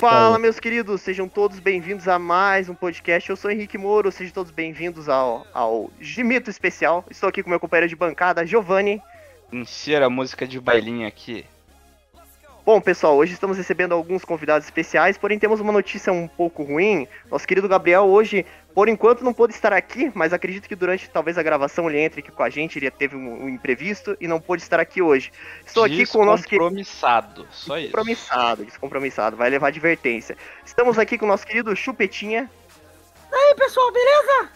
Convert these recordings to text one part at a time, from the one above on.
Fala, meus queridos, sejam todos bem-vindos a mais um podcast. Eu sou Henrique Moro, sejam todos bem-vindos ao, ao Gimito Especial. Estou aqui com meu companheiro de bancada, Giovanni. Encher a música de bailinho aqui. Bom, pessoal, hoje estamos recebendo alguns convidados especiais, porém temos uma notícia um pouco ruim. Nosso querido Gabriel hoje, por enquanto, não pôde estar aqui, mas acredito que durante talvez a gravação ele entre aqui com a gente, ele teve um, um imprevisto e não pôde estar aqui hoje. Estou aqui com o nosso querido. Descompromissado, só isso. Descompromissado, descompromissado, vai levar advertência. Estamos aqui com o nosso querido Chupetinha. E aí, pessoal, beleza?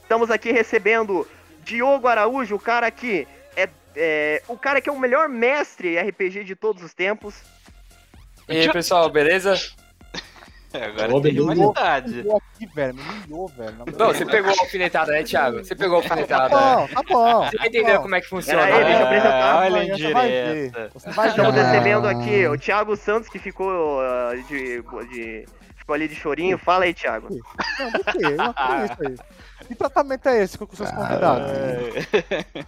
Estamos aqui recebendo Diogo Araújo, o cara que é o cara que é o melhor mestre RPG de todos os tempos. E aí, pessoal, beleza? É, agora tem humanidade. aqui, velho, me humilhou, velho. Não, você pegou a alfinetada, né, Thiago? Você pegou a alfinetada. Tá bom, tá bom. Você entendeu como é que funciona. Aí, deixa eu apresentar. olha indireta. Você vai Estamos recebendo aqui o Thiago Santos, que ficou uh, de, de- ficou ali de chorinho. Fala aí, Thiago. Não, do quê? Não, que isso aí? Que tratamento é esse com os seus convidados?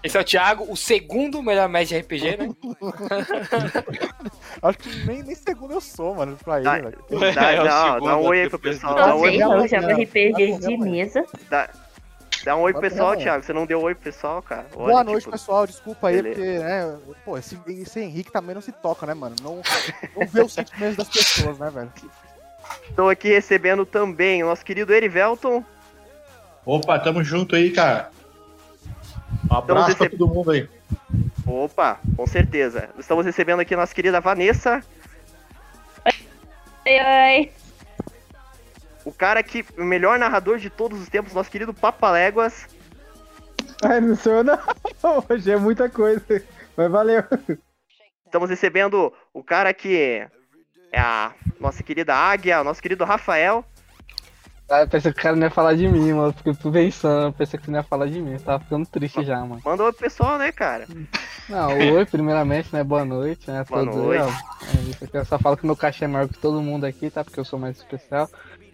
Esse é o Thiago, o segundo melhor mestre de RPG, né? Acho que nem, nem segundo eu sou, mano, pra ele, Dá, velho. dá, É dá- segundo dá um oi aí pro pessoal. Dá um oi, jogo não, RPG de mesa. dá, dá um oi pro pessoal, Thiago. Você não deu oi pro pessoal, cara. Olha, Boa noite, tipo, pessoal. Desculpa aí, beleza. porque, né, pô, esse, esse Henrique também não se toca, né, mano? Não, não vê os sentimentos das pessoas, né, velho? Estou aqui recebendo também o nosso querido Erivelton. Opa, tamo junto aí, cara. Um abraço pra receb- todo mundo aí. Opa, com certeza. Estamos recebendo aqui a nossa querida Vanessa. Oi, oi. O cara que, o melhor narrador de todos os tempos, nosso querido Papaléguas. Ai, não sou eu não. Hoje é muita coisa. Mas valeu. Estamos recebendo o cara que é a nossa querida Águia, o nosso querido Rafael. Ah, eu pensei que o cara não ia falar de mim, mano. Fiquei pensando, eu pensei que você não ia falar de mim. Tava ficando triste já, mano. Manda oi pro pessoal, né, cara? Não, oi, primeiramente, né? Boa noite, né? Boa todos. noite. É Eu só falo que meu cachê é maior que todo mundo aqui, tá? Porque eu sou mais especial.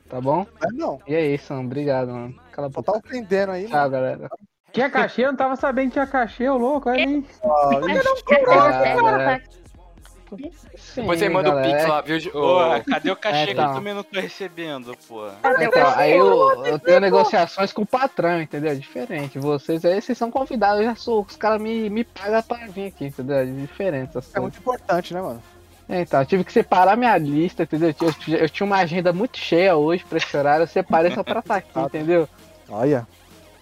Tá bom? Mas não, E é isso, mano. Obrigado, mano. Cala a só tá ofendendo aí, Tchau, mano. galera. Tinha cachê? Eu não tava sabendo que tinha cachê, ô louco, olha aí. Ah, galera. Sim, Depois você manda o galera. pix lá, viu? Ô, cadê o cachê É, que tá. eu também não tô recebendo, pô? O Então, aí eu, eu tenho negociações com o patrão, entendeu? Diferente. Vocês aí, vocês são convidados, eu já sou. Os caras me, me pagam pra vir aqui, entendeu? É diferente essas É muito importante, né, mano? É, Então, eu tive que separar minha lista, entendeu? Eu tinha, eu tinha uma agenda muito cheia hoje pra esse horário, eu separei só pra estar aqui, entendeu? Olha.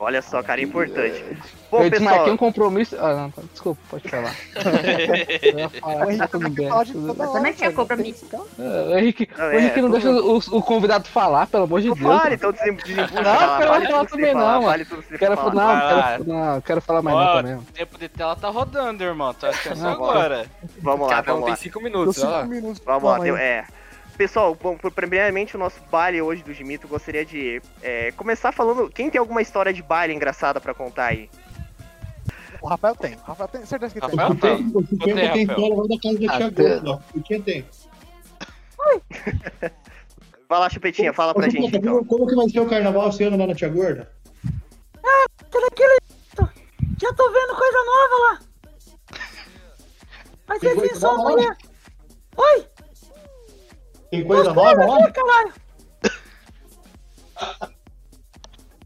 Olha só, cara, é importante. Bom, eu desmarquei pessoal, um compromisso. Ah, não, tá, desculpa, pode falar. Eu ia falar, O Henrique compromisso. É, O Henrique, Não, o Henrique não deixa o, o convidado falar, pelo amor de não Deus. fale, então desem- desembucha. Não, fala, quero falar também falar, não, fale tudo você Quero falar. falar, não, Ah. quero, não, quero falar mais não Ó, também. o tempo de tela tá rodando, irmão. Tá atenção Não, agora. Vamos lá, cada um tem cinco minutos, ó. Vamos lá, é. Pessoal, bom, primeiramente o nosso baile hoje do Gimito, gostaria de é, começar falando. Quem tem alguma história de baile engraçada pra contar aí? O Rafael tem. O Rafael tem certeza que tem. Rafael O tempo, o aí, tem Rafael. história lá da casa da Ah, tia tem- Gorda. O que tem? Vai lá, Chupetinha, fala pra Ô, gente Chupeta, então. como, como que vai ser o carnaval esse ano lá na tia Gorda? Já tô vendo coisa nova lá. Vai ser Tem assim só amanhã. Oi, Tem coisa nova lá? caralho.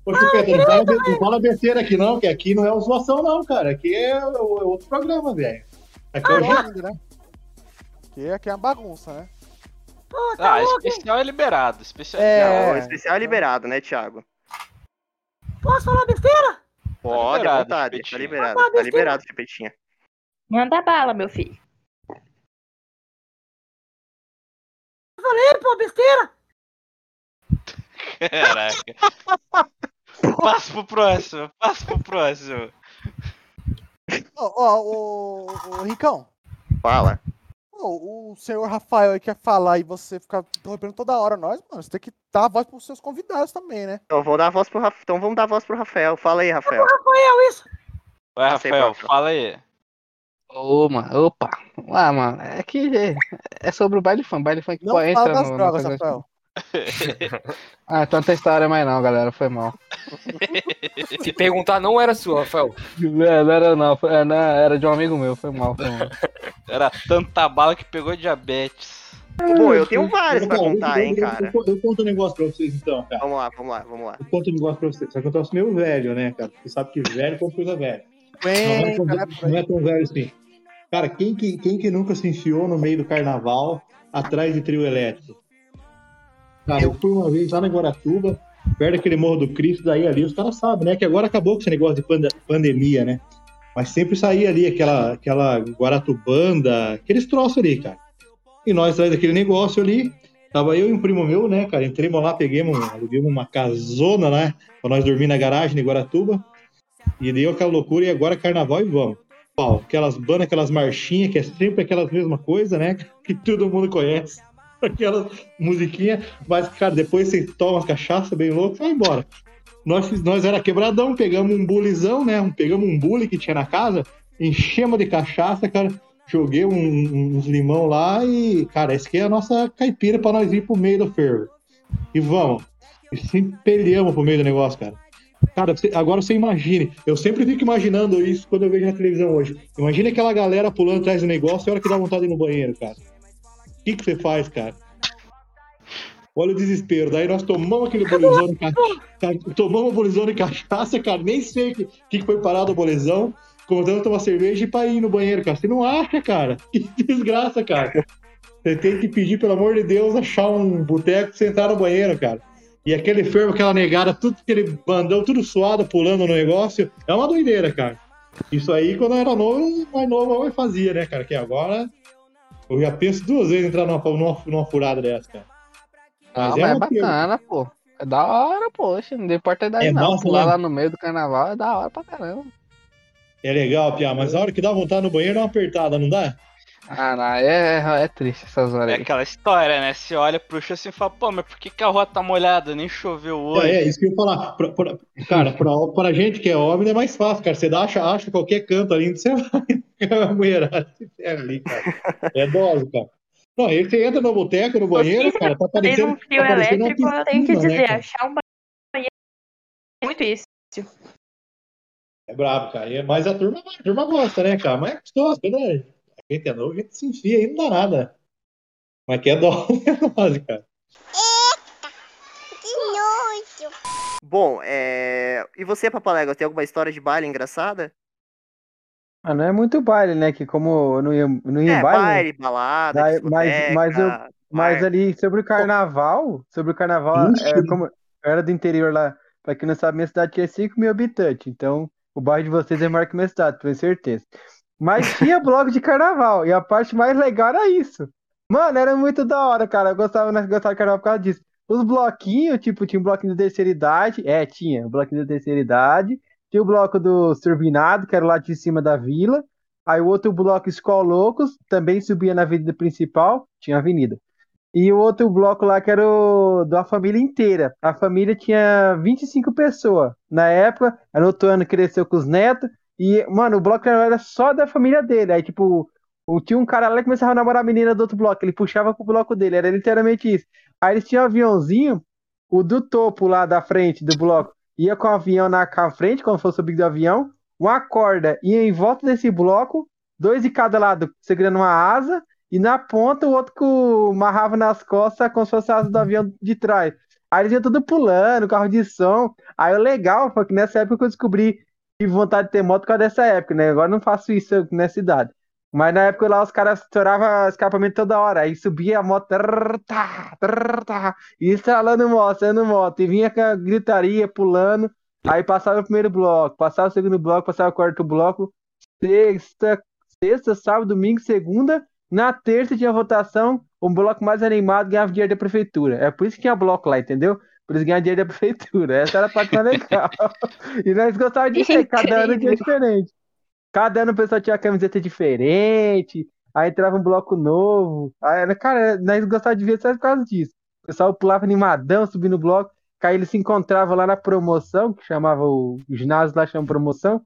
Ô, Chupeta, não fala, não fala besteira aqui não, que aqui não é o zoação não, cara. Aqui é, o- é outro programa, velho. Aqui é o Pior jeito. ainda, né? Porque aqui é uma bagunça, né? Pô, tá Ah, louco, hein? especial é liberado. Especial É. Não, o especial é liberado, né, Thiago? Posso falar besteira? Pode, à liberado, vontade. Tá liberado, Ah, tá liberado, Chupetinha. Manda bala, meu filho. Falei, pô, besteira. Caraca. Passa pro próximo, passa pro próximo. Ó, ó, o, o Ricão. Fala. O senhor Rafael aí quer falar e você fica interrompendo toda hora nós, mano. Você tem que dar a voz pros seus convidados também, né? Então vamos dar a voz pro Rafael. Então vamos dar a voz pro Rafael. Fala aí, Rafael. Rafael, isso. Vai, Rafael, fala aí. Ô, mano, opa. Ah, mano, é que é, é sobre o baile funk. Baile funk Não pô, fala entra das no, drogas, no- Rafael. Ah, então não tem história mais não, galera. Foi mal. Se perguntar, não era sua, Rafael. Não, não era não, foi- não, era de um amigo meu, foi mal, foi mal. Era tanta bala que pegou diabetes. Bom, eu tenho vários pra eu- contar, eu- hein, eu- cara. Eu, eu conto um negócio pra vocês então, cara. Vamos lá, vamos lá, vamos lá. Eu conto um negócio pra vocês. Só que eu troço meio velho, né, cara? Você sabe que velho é coisa velha. Não é, Bem, tão, cara, não é tão velho assim. Cara, quem que, quem que nunca se enfiou no meio do carnaval atrás de trio elétrico? Cara, eu fui uma vez lá na Guaratuba, perto daquele Morro do Cristo, daí ali os caras sabem, né? Que agora acabou com esse negócio de pande- pandemia, né? Mas sempre saía ali aquela, aquela Guaratubanda, aqueles troços ali, cara. E nós atrás daquele negócio ali, tava eu e um primo meu, né, cara? Entremos lá, peguemos, alugamos uma casona, né? Pra nós dormir na garagem de Guaratuba. E deu aquela loucura, e agora carnaval e vamos. Pau, aquelas bandas, aquelas marchinhas, que é sempre aquelas mesma coisa, né? Que todo mundo conhece. Aquelas musiquinhas, mas, cara, depois você toma uma cachaça bem louco, vai embora. Nós, nós era quebradão, pegamos um bulizão, né? Pegamos um bule que tinha na casa, enchemos de cachaça, cara. Joguei um- uns limão lá e, cara, esse aqui é a nossa caipira pra nós ir pro meio do fervo. E vamos. E se empelhamos pro meio do negócio, cara. Cara, agora você imagine. Eu sempre fico imaginando isso quando eu vejo na televisão hoje. Imagina aquela galera pulando atrás do negócio e a hora que dá vontade de ir no banheiro, cara. O que, que você faz, cara? Olha o desespero. Daí nós tomamos aquele bolizão. Tomamos o bolizão de cachaça, cara. Nem sei o que que foi parado o bolizão. Contando tomar cerveja e pra ir no banheiro, cara. Você não acha, cara? Que desgraça, cara. Você tem que pedir, pelo amor de Deus, achar um boteco e sentar no banheiro, cara. E aquele fervo, aquela negada, tudo aquele bandão, tudo suado, pulando no negócio. É uma doideira, cara. Isso aí, quando eu era novo, mais novo eu fazia, né, cara? Que agora eu já penso duas vezes em entrar numa, numa, numa furada dessa, cara. Ah, Mas mas é é uma bacana, pô. É da hora, poxa. Não importa a idade, É não. Pular lá no meio do carnaval é da hora pra caramba. É legal, Pia, mas a hora que dá vontade no banheiro dá uma apertada, não dá? Ah, não, é, é triste essas horas É aí. aquela história, né? Você olha pro chão assim e fala, pô, mas por que, que a rua tá molhada? Nem choveu hoje. É, é, isso que eu ia falar. Pra, pra- cara, pra, pra gente que é homem é mais fácil, cara. Você dá, acha, acha qualquer canto ali, você vai. A mulherada se ferra ali, cara. É dose, cara. Não, aí você entra no boteco, no banheiro, Você cara, tá Tem parecendo. um fio tá parecendo elétrico, eu tenho que piscina, dizer, né, achar um banheiro é muito isso. É brabo, cara. E- Mas a turma, a turma gosta, né, cara? Mas é gostoso, né? A gente é novo, a gente se enfia aí, não dá nada. Mas que é dose, é dose, cara. Bom, é... E você, Papalégua, tem alguma história de baile engraçada? Ah, não é muito baile, né? Que como eu não ia, não ia É, em baile, né? baile, balada, Daí- mas- mas eu- mas ali sobre o carnaval, sobre o carnaval, Ixi. é, como eu era do interior lá, pra quem não sabe, minha cidade tinha 5 mil habitantes, então o bairro de vocês é maior que minha cidade, tenho certeza. Mas tinha bloco de carnaval, e a parte mais legal era isso. Mano, era muito da hora, cara. Eu gostava, nós gostava de carnaval por causa disso. Os bloquinhos, tipo, tinha um bloquinho da terceira idade. É, tinha, um bloquinho da terceira idade. Tinha o bloco do Turbinado, que era lá de cima da vila. Aí o outro bloco Skol Loucos, também subia na avenida principal, tinha avenida. E o outro bloco lá que era o da família inteira. A família tinha 25 pessoas. Na época, no outro ano cresceu com os netos. E, mano, o bloco era só da família dele. Aí, tipo, tinha um cara lá que começava a namorar a menina do outro bloco. Ele puxava pro bloco dele. Era literalmente isso. Aí eles tinham um aviãozinho, o do topo lá da frente do bloco ia com o avião na frente, como se fosse o bico do avião. Uma corda ia em volta desse bloco, dois de cada lado segurando uma asa. E na ponta o outro com amarrava nas costas como se fosse a asa do avião de trás. Aí eles iam tudo pulando, carro de som. Aí o legal foi que nessa época que eu descobri tive vontade de ter moto por causa dessa época, né? Agora não faço isso nessa idade. Mas na época lá os caras estouravam escapamento toda hora. Aí subia a moto, tá, trrr, tá, e estralando moto, saindo moto. E vinha com a gritaria, pulando. Aí passava o primeiro bloco, passava o segundo bloco, passava o quarto bloco. Sexta, sexta, sábado, domingo, segunda. Na terça tinha votação. O bloco mais animado ganhava dinheiro da prefeitura. É por isso que tinha bloco lá, entendeu? Por isso ganhava dinheiro da prefeitura. Essa era a parte mais legal. E nós gostávamos disso aí, cada ano tinha diferente. Cada ano o pessoal tinha uma camiseta diferente, aí entrava um bloco novo. Aí, cara, nós gostávamos de ver só por causa disso. O pessoal pulava animadão, subindo o bloco, aí eles se encontravam lá na promoção, que chamava o, o ginásio lá chama promoção.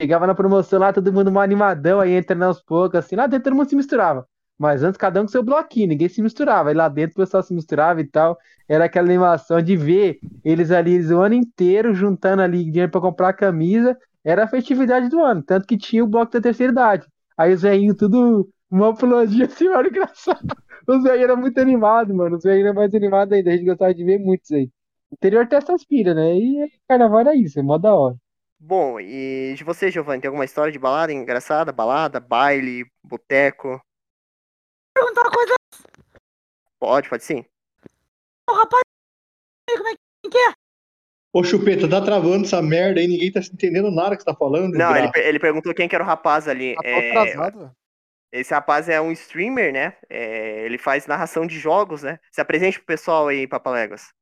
Chegava na promoção lá, todo mundo mais animadão, aí entrando aos poucos, assim, lá dentro todo mundo se misturava. Mas antes cada um com seu bloquinho, ninguém se misturava. Aí lá dentro o pessoal se misturava e tal. Era aquela animação de ver eles ali eles o ano inteiro juntando ali dinheiro pra comprar camisa. Era a festividade do ano. Tanto que tinha o bloco da terceira idade. Aí os velhinhos tudo uma puladinha assim, era engraçado. O Zé era muito animado, mano. O Zé era mais animado ainda. A gente gostava de ver muito isso aí. O interior tem essas piras, né? E carnaval era isso, é mó da hora. Bom, e de você, Giovanni, tem alguma história de balada engraçada? Balada, baile, boteco? Perguntar uma coisa, Pode, pode sim. ô rapaz. Como é que é? Ô, Chupeta, tá travando essa merda aí, ninguém tá entendendo nada que você tá falando. Não, ele, ele perguntou quem que era o rapaz ali. Tá É, atrasado, esse rapaz é um streamer, né? É, ele faz narração de jogos, né? Se apresente pro pessoal aí, Papaléguas.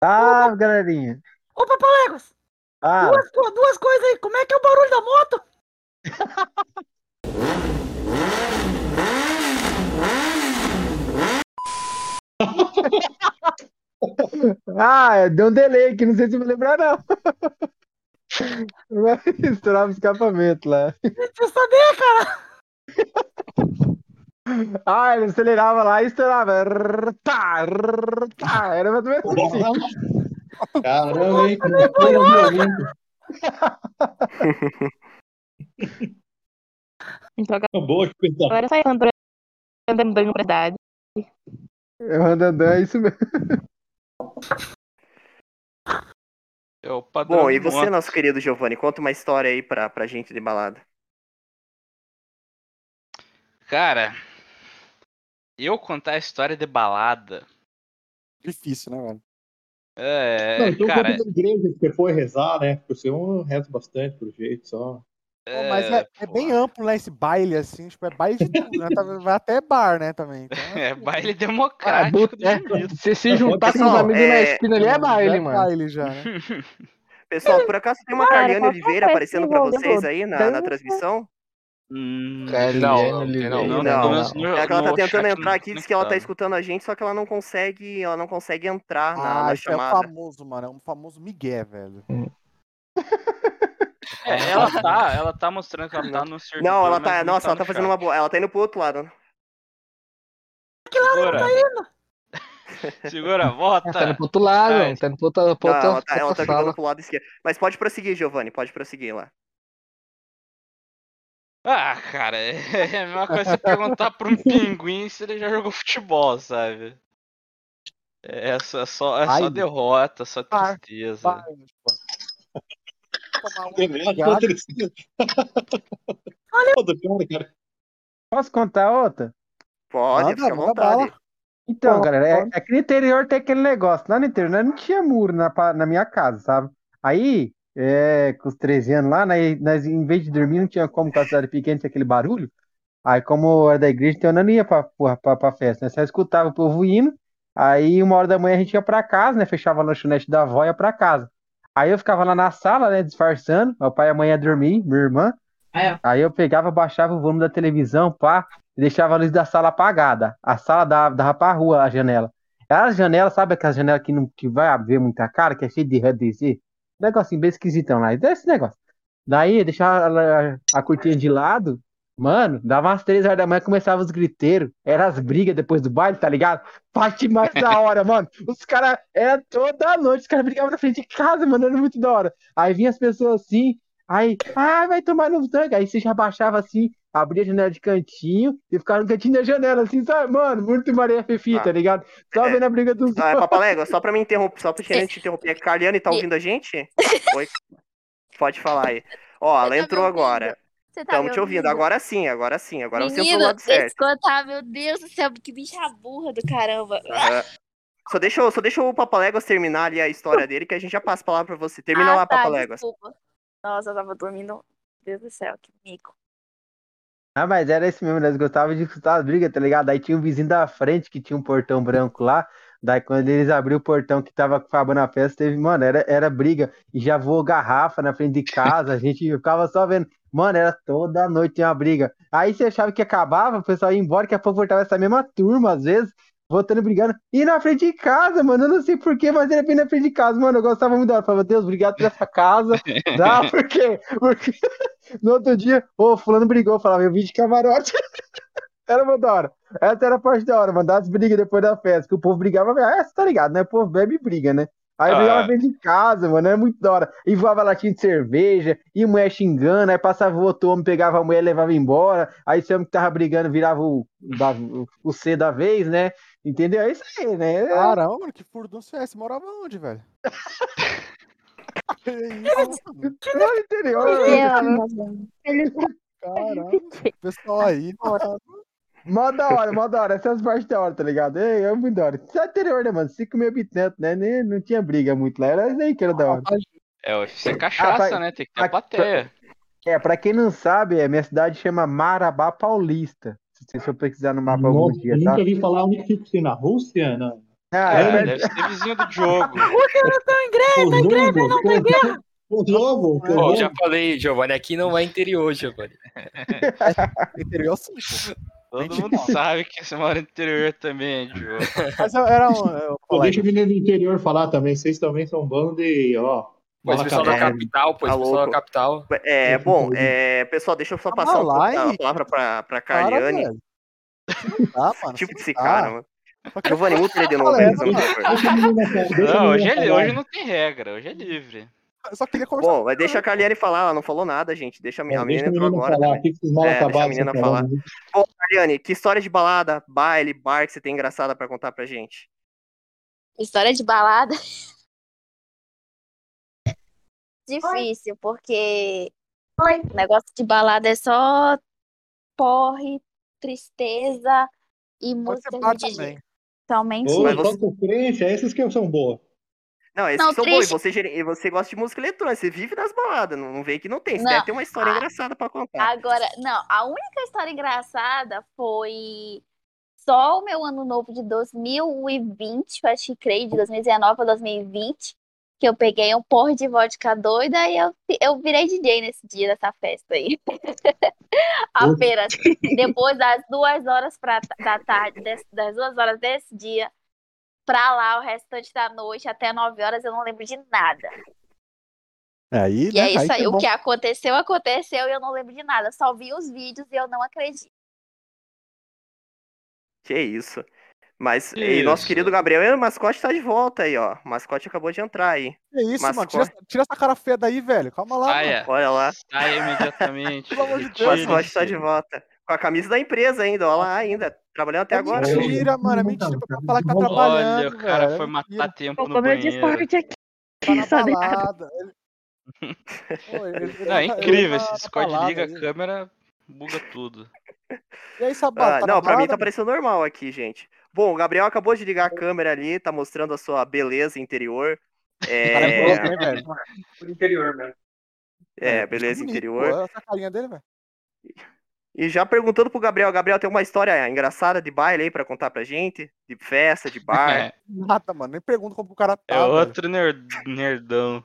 Ah, galerinha. Ô, Papaléguas, Ah, duas, duas coisas aí. Como é que é o barulho da moto? ah, deu um delay aqui, não sei se vai lembrar, não. Vai Estourava o escapamento lá. Deixa eu saber, cara. Ah, ele acelerava lá e estourava. Tá, tá. Era mais ou menos assim. Caramba, hein? Como foi violento. Então Tá boa, Chupeta. agora sai andando andando pra cidade. Eu ando andando, é isso mesmo. É o padrão Bom, e você, moto. nosso querido Giovanni, conta uma história aí pra, pra gente de balada. Cara, eu contar a história de balada. Difícil, né, velho? É, Não, então cara, conta da igreja que você foi rezar, né? Porque você não reza bastante, por jeito, só. Pô, mas é, é bem amplo, né, esse baile, assim, tipo, é baile de tudo, né? Tá- Vai até bar, né, também. Então, É baile Ah, democrático. é, do se se juntar com os Pessoal, amigos na é- esquina ali é baile, é mano. baile já, né? Pessoal, por acaso tem uma Carliane Oliveira aparecendo pra vocês aí na, na transmissão? Hum, Carliane Não, não, não, não, É que ela tá tentando entrar aqui, diz que ela tá escutando a gente, só que ela não consegue, ela não consegue entrar na, Ah, na isso é o chamada. famoso, mano. É um famoso migué, velho. É, ela tá, ela tá mostrando que ela tá no servidor. Não, ela tá, não nossa, ela no tá fazendo chat. uma boa, ela tá indo pro outro lado. Segura. Segura, Ah, volta. tá indo pro outro lado, mano. Tá indo pro Não, outra, ela tá, ela tá jogando pro lado esquerdo. Mas pode prosseguir, Giovanni, pode prosseguir lá. Ah, cara, é a mesma coisa você perguntar pra um pinguim se ele já jogou futebol, sabe? É só, é só, é só Ai. derrota, só tristeza. Tomar um. Pô, cara, cara. Posso contar outra? Pode, Manda, fica à vontade. Então, Pode, galera, é, pode. é que no interior tem aquele negócio. Lá no interior nós não tinha muro na, na minha casa, sabe? Aí, é, com os 13 anos lá, nós, nós, em vez de dormir, não tinha como com a cidade pequena, tinha aquele barulho. Aí, como era da igreja, então eu não ia pra, pra, pra, pra festa, né? Só escutava o povo indo. Aí, uma hora da manhã a gente ia pra casa, né? Fechava a lanchonete da avó e ia pra casa. Aí eu ficava lá na sala, né? Disfarçando. Meu pai e a mãe ia dormir, minha irmã. Aí eu pegava, baixava o volume da televisão, pá, e deixava a luz da sala apagada. A sala dava, dava pra rua, a janela. As janelas, sabe aquelas janelas que não que vai ver muita cara, que é cheio de RDC? Um negocinho bem esquisitão lá. Desse negócio. Daí, eu deixava a, a cortina de lado, mano, dava umas três horas da manhã, começava os griteiros. Era as brigas depois do baile, tá ligado? Parte mais da hora, mano. Os caras, era toda noite, os caras brigavam na frente de casa, mano, era muito da hora. Aí vinha as pessoas assim, aí, ah, vai tomar no tanque. Aí você já baixava assim, abria a janela de cantinho e ficava no cantinho da janela, assim, sabe, mano? Muito Maria Fefi, Ah, tá ligado? Só é. vendo a briga dos Ah, é. Papalégua, só pra me interromper, só pra te interromper. A Carliane tá ouvindo a gente? Oi? Pode falar aí. Ó, ela entrou agora. Você tá Estamos me te ouvindo. ouvindo? Agora sim, agora sim. Agora você entrou Menino, do lado deixa eu certo. contar, meu Deus do céu, que bicha burra do caramba. Aham. Só deixa, só deixa o Papaléguas terminar ali a história dele, que a gente já passa a palavra pra você. Termina ah, lá, tá, Papaléguas. desculpa. Nossa, eu tava dormindo. Meu Deus do céu, que mico. Ah, mas era esse mesmo, nós gostávamos de escutar as brigas, tá ligado? Aí tinha um vizinho da frente que tinha um portão branco lá. Daí quando eles abriram o portão que tava acabando a festa, teve, mano, era, era briga. E já voou garrafa na frente de casa, a gente ficava só vendo. Mano, era toda noite uma briga. Aí você achava que acabava, o pessoal ia embora, que a pouco voltava essa mesma turma, às vezes, voltando brigando. E na frente de casa, mano, eu não sei porquê, mas era bem na frente de casa, mano. Eu gostava muito da hora. Eu Falava, Deus, obrigado por essa casa. Dá, por quê? Porque no outro dia, ô, fulano brigou, eu falava, eu vi de camarote. Era uma da hora. Essa era a parte da hora, mandar as brigas depois da festa, que o povo brigava, ah, você tá ligado, né? O povo bebe e briga, né? Aí eu Ah. pegava dentro de casa, mano, era muito da hora. E voava latinha de cerveja, e mulher xingando, aí passava o outro homem, pegava a mulher e levava embora. Aí esse homem que tava brigando virava o, da- o, o C da vez, né? Entendeu? É isso aí, né? Caramba, mano, que furdunço é esse? Morava onde, velho? que isso, mano? No interior. Caramba, o pessoal aí. tá- Mó da hora, mó da hora. Essas partes da hora, tá ligado? É, é muito da hora. Isso é interior, né, mano? 5 mil habitantes, né? Nem, não tinha briga muito lá. Era isso aí que era da hora. É, o UFC é cachaça, Ah, pra- né? Tem que ter a pra- plateia. É, pra quem não sabe, a minha cidade chama Marabá Paulista. Se você for pesquisar no mapa algum Nossa, dia, eu tá? nunca vi falar onde que fica assim, na Rússia? Na... Ah, É, é, deve ser vizinho do Diogo. Kosovo? Kosovo? Pô, Kosovo? já falei, Giovanni, aqui não é interior, Giovanni. Interior sim, pô. Todo mundo sabe que você mora no interior também, Diogo. Mas eu- era um. Eu, Pô, deixa o menino do interior falar também. Vocês também são bando de. Ó, Mas pessoal da cara. capital, pô, Tá pessoal da capital. É, bom, é, pessoal, deixa eu só passar um lá, a palavra pra, pra Para, Carliane. velho. Não dá, mano. tipo desse dá. cara, mano. Giovanni, muta ele de novo, Não, hoje, é, hoje não tem regra, hoje é livre. Eu só queria conversar. Bom, mas deixa a Carliane falar, ela não falou nada, gente. Deixa a, minha, a É, Deixa menina entrou agora. falar. Que que É, deixa a menina estão falando? Bom, Carliane, que história de balada, baile, bar que você tem engraçada pra contar pra gente? História de balada. Difícil, porque o negócio de balada é só porre, tristeza e Pode música de também. Totalmente. Ô, Mas você- sofrência, essas que são boas. Não, esses Não, que são bons. E você, você gosta de música eletrônica, você vive nas baladas, não, não vê que não tem. Você Não. deve ter uma história Ah. engraçada pra contar. Agora, não, a única história engraçada foi só o meu ano novo de 2020, eu acho que creio, de 2019 para 2020, que eu peguei um porre de vodka doida e eu, eu virei DJ nesse dia dessa festa aí. Apenas depois das duas horas pra, da tarde, des- das duas horas desse dia, pra lá, o restante da noite, até nove horas, eu não lembro de nada. É aí, E né? é isso aí, que é o bom. que aconteceu, aconteceu e eu não lembro de nada. Só vi os vídeos e eu não acredito. Que isso. Mas e nosso Isso. querido Gabriel, e o mascote tá de volta aí, ó. O mascote acabou de entrar aí. Que isso, Mas mano? Tira, tira essa cara feia daí, velho. Calma lá, mano. Saia, Olha lá, saia imediatamente. Pelo amor de o Deus, retire-se. mascote tá de volta. Com a camisa da empresa ainda, olha lá ainda. Trabalhando até É agora. mentira. mentira, mano. É mentira pra falar que tá trabalhando. Olha, o cara velho, foi é matar mentira. tempo no Colocou meu banheiro. Discord aqui. Tá balada. Ele... Pô, ele- ele Não, é incrível, tá esse Discord balada liga a câmera, buga tudo. E aí, Sabata? Ah, tá não, pra mim tá parecendo normal aqui, gente. Bom, o Gabriel acabou de ligar a câmera ali, tá mostrando a sua beleza interior. Cara, é É, bonito, hein, velho? Por interior mesmo. é, beleza interior. Pô, essa carinha dele, velho. E já perguntando pro Gabriel, Gabriel tem uma história engraçada de baile aí pra contar pra gente? De festa, de bar. É, Nada, mano. Nem pergunto como o cara tá. é outro ner- nerdão.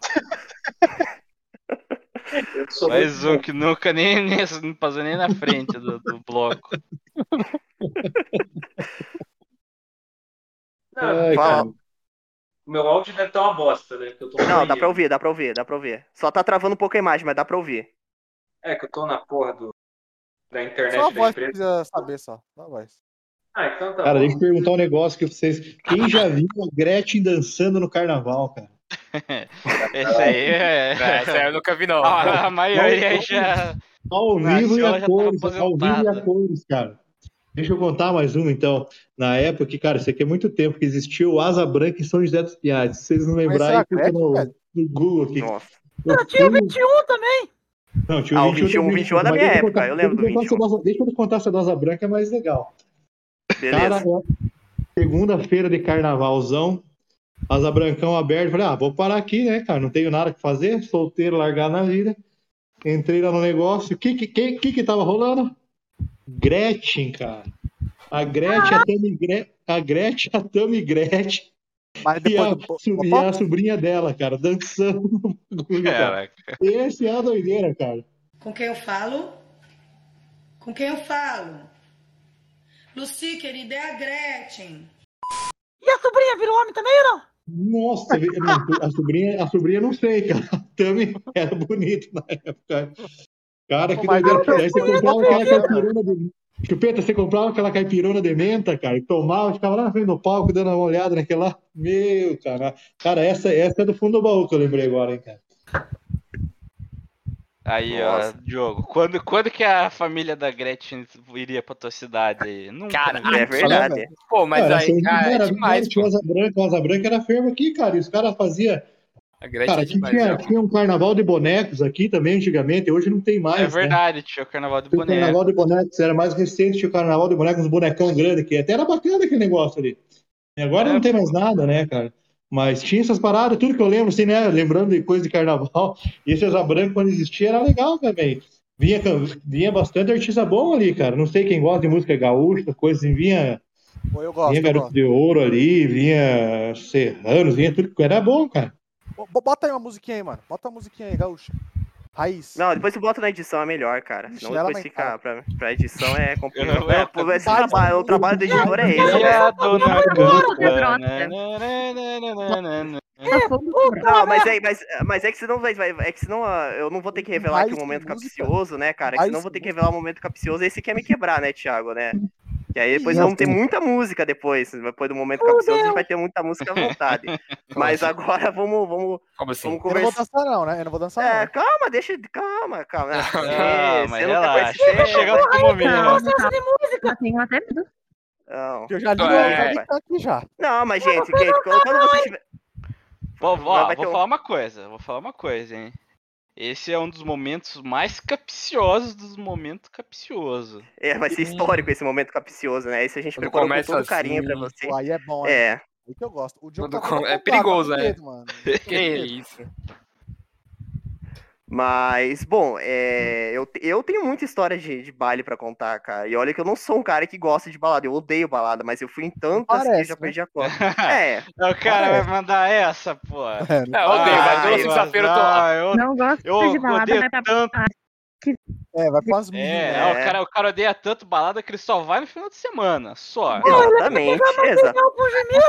Eu sou Mais um que nunca nem, nem não passou nem na frente do, do bloco. Não, Ai, Fala. meu áudio deve estar uma bosta, né? Que eu tô no Não, dá pra ouvir, dá pra ouvir, dá pra ouvir. Só tá travando um pouco a imagem, mas dá pra ouvir. É que eu tô na porra do, da internet Só a da voz empresa. precisa saber, só. Só a voz. Ah, então tá Cara, bom. deixa eu perguntar um negócio que vocês. Quem já viu a Gretchen dançando no carnaval, cara? Esse aí é. Essa aí eu nunca vi, não. A, a maioria já. Ao vivo e a tava cores, ao vivo e a cores, cara. Deixa eu contar mais uma, então. Na época, que, cara, isso aqui é muito tempo que existiu o Asa Branca em São José dos Pinhais. Se vocês não lembrarem, fica no, no Google aqui. Nossa. Eu Eu tinha fui- 21 também. Não, tinha Ah, o o 21, 21, também, 21 é da minha época, contar- eu lembro do deixa contar 21. essa Asa- Deixa eu contar essa Asa Branca, é mais legal. Beleza. é segunda-feira de carnavalzão, Asa Brancão aberto. Falei, ah, vou parar aqui, né, cara? Não tenho nada que fazer, solteiro, largado na vida. Entrei lá no negócio. O que que, que, que que tava rolando? Gretchen, cara. A Gretchen, a Tami Gretchen, a Gretchen, a Tami Gretchen Mas e a, do. so- e a sobrinha dela, cara, dançando. Caraca. Esse é a doideira, cara. Com quem eu falo? Com quem eu falo? Lucy, querida, é a Gretchen. E a sobrinha virou homem também ou não? Nossa, a sobrinha, a sobrinha não sei, cara. A Tami era bonita na época. Cara, que doideira. eu- Aí você comprava aquela eu- caipirona de. Chupeta, você comprava aquela caipirona de menta, cara, e tomava, ficava lá na frente do palco dando uma olhada naquela lá. Meu, cara. Cara, essa, essa é do fundo do baú que eu lembrei agora, hein, cara. Aí, Nossa. ó, Diogo, quando, quando que a família da Gretchen iria pra tua cidade aí? Nunca. Cara? É verdade. Pô, mas Cara, aí, cara, é era- demais, tinha pô. Asa Branca, o Asa Branca era fermo aqui, cara, e os caras faziam. A Gretchen Cara, é aqui tinha, né? tinha um carnaval de bonecos aqui também, antigamente, hoje não tem mais. É né? verdade, tinha o carnaval do Tinha o carnaval de bonecos, era mais recente, tinha o carnaval de bonecos, uns bonecão grande aqui. Até era bacana aquele negócio ali. E agora É. não tem mais nada, né, cara? Mas tinha essas paradas, tudo que eu lembro, assim, né? Lembrando de coisa de carnaval. E esse Asa Branca, quando existia, era legal também. Vinha, vinha bastante artista bom ali, cara. Não sei quem gosta de música gaúcha, coisas assim, vinha, Pô, eu gosto. vinha Garoto de Ouro ali, vinha Serranos, vinha tudo que era bom, cara. Bo- Bota aí uma musiquinha aí, mano. Bota uma musiquinha aí, gaúcha. Raiz. Não, depois tu bota na edição, é melhor, cara. Senão ela depois fica. Pra, pra edição é não- complicado. É, pô, esse trabalho, o trabalho do editor é esse, né? Não, mas é, mas, mas é que senão vai, vai- é que senão ah, eu não vou ter que revelar aqui Mais um momento capcioso, né, cara? É que senão eu vou ter que revelar um momento capcioso, aí você quer me quebrar, né, Thiago, né? Que aí depois vamos ter assim. muita música depois. Depois do momento capcioso, a gente vai ter muita música à vontade. Mas agora vamos, vamos, Como assim? vamos Eu não vou conversar. dançar, não, né? Eu não vou dançar, É, não. calma, deixa. Calma, calma. Ah, você mas não relaxa, vai chegar outro Não, momento. tá. Eu tenho até medo. Não. Eu já li, É. já tá aqui já. Não, mas gente, gente, quando, você tiver. Vou, vou um- falar uma coisa, vou falar uma coisa, hein. Esse é um dos momentos mais capciosos dos momentos capciosos. É, vai ser histórico esse momento capcioso, né? Esse a gente Quando preparou com todo carinho pra assim, você. Pô, aí é bom, né? É. Aí que eu gosto. O Diogo tá com- é perigoso, é. medo, mano. Que isso? Mas, bom, é, eu, eu tenho muita história de, de baile pra contar, cara. E olha que eu não sou um cara que gosta de balada. Eu odeio balada, mas eu fui em tantas que eu Parece, já né? perdi a conta. É, O cara Parece. vai mandar essa, pô. É, É, eu odeio, mas toda Ai, sexta-feira eu tô. ah, eu, Não gosto eu de balada, odeio mas pra tanto. é, vai com as minas. É, É. o, cara, o cara odeia tanto balada que ele só vai no final de semana. Só. exatamente. Exa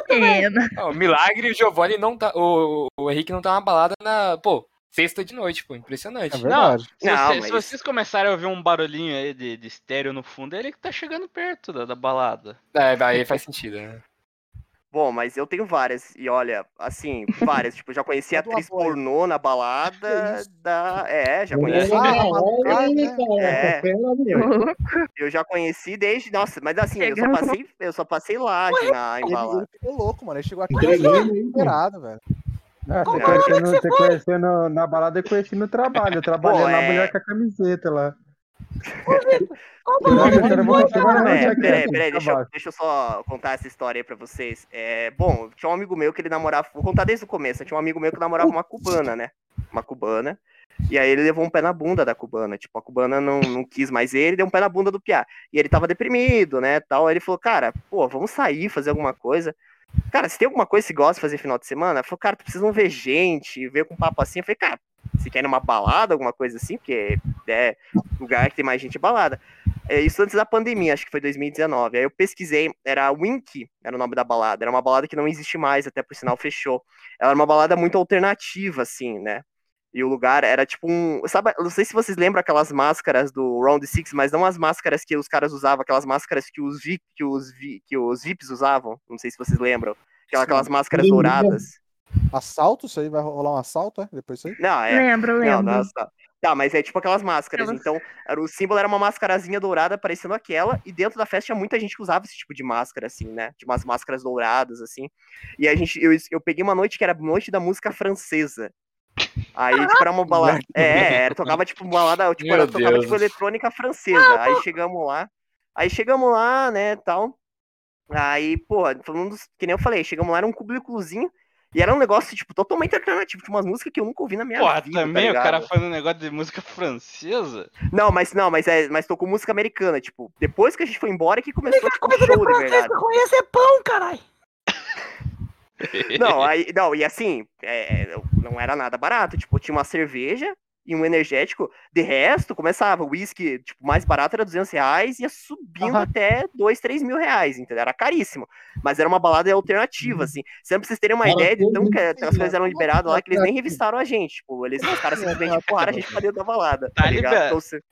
pena. Ó, o Milagre o Giovanni não tá. O, o Henrique não tá na balada na. Pô, sexta de noite, pô. Impressionante. É verdade. Se, Não, você- mas- se vocês começarem a ouvir um barulhinho aí de, de estéreo no fundo, é ele que tá chegando perto da, da balada. É, aí faz sentido, né? Bom, mas eu tenho várias. E olha, assim, várias. Tipo, eu já conheci uma atriz pornô na balada da. É, já conheci. Ah, né? cara, É. Eu já conheci desde. Nossa, mas assim, eu só passei, eu só passei laje na Ele, ele embalada. ficou louco, mano. Ele chegou aqui cara. desesperado, velho. Ah, você conheceu, no, você conheceu no- na balada, eu conheci no trabalho. Eu trabalhei Pô, lá, é- mulher com a camiseta lá. É? não vou contar agora, não, É, que peraí, é peraí, deixa, eu- deixa eu só contar essa história aí pra vocês. É, bom, tinha um amigo meu que ele namorava. Vou contar desde o começo. Tinha um amigo meu que namorava uma cubana, né? Uma cubana. E aí ele levou um pé na bunda da cubana. Tipo, a cubana não, não quis mais ele, deu um pé na bunda do Piá. E ele tava deprimido, né? Tal. Aí ele falou, cara, pô, vamos sair, fazer alguma coisa. Cara, se tem alguma coisa que você gosta de fazer final de semana, falou, cara, tu precisa ver gente, ver com papo assim. Eu falei, cara, você quer ir numa balada, alguma coisa assim? Porque é lugar que tem mais gente balada. É, isso antes da pandemia, acho que foi 2019. Aí eu pesquisei, era Wink, era o nome da balada. Era uma balada que não existe mais, até por sinal fechou. Ela era uma balada muito alternativa, assim, né? E o lugar era tipo um. Sabe, não sei se vocês lembram aquelas máscaras do Round Six, mas não as máscaras que os caras usavam, aquelas máscaras que os, VIP, que os, vi- que os VIPs usavam. Não sei se vocês lembram. Aquela- Aquelas máscaras Lembro. douradas. Assalto? Isso aí vai rolar um assalto, é? Depois isso aí? Não, é. Lembro, Não, lembro. nossa. Tá, mas é tipo aquelas máscaras. Aquelas- Então, era, o símbolo era uma mascarazinha dourada parecendo aquela, e dentro da festa tinha muita gente que usava esse tipo de máscara, assim, né? De umas máscaras douradas, assim. E a gente, eu, eu peguei uma noite que era noite da música francesa. Aí, tipo, era uma balada. É, era, tocava tipo balada, tipo, Meu era, tocava Deus. tipo eletrônica francesa. Aí chegamos lá. Aí chegamos lá, né, tal. Aí, pô, falando, dos- que nem eu falei, chegamos lá, era um cubículozinho. E era um negócio, tipo, totalmente alternativo, tinha umas músicas que eu nunca ouvi na minha Porra, vida. tá também o ligado? cara fazendo um negócio de música francesa. Não, mas não, mas é, mas tocou música americana, tipo, depois que a gente foi embora é que começou tipo, de show de verdade. conheço é pão, caralho. Não, aí, não, e assim, é, não era nada barato, tipo, tinha uma cerveja, e um energético. De resto, começava, o uísque, tipo, mais barato era 200 reais, ia subindo Aham. até 2, 3 mil reais, entendeu? Era caríssimo. Mas era uma balada alternativa, assim. Sempre pra vocês terem uma Cara, ideia de tão que as coisas eram liberadas lá, que eles nem revistaram a gente. Tipo, eles, os caras simplesmente empurraram a gente pra dentro da balada, tá Tá ligado? liberado. Então, se-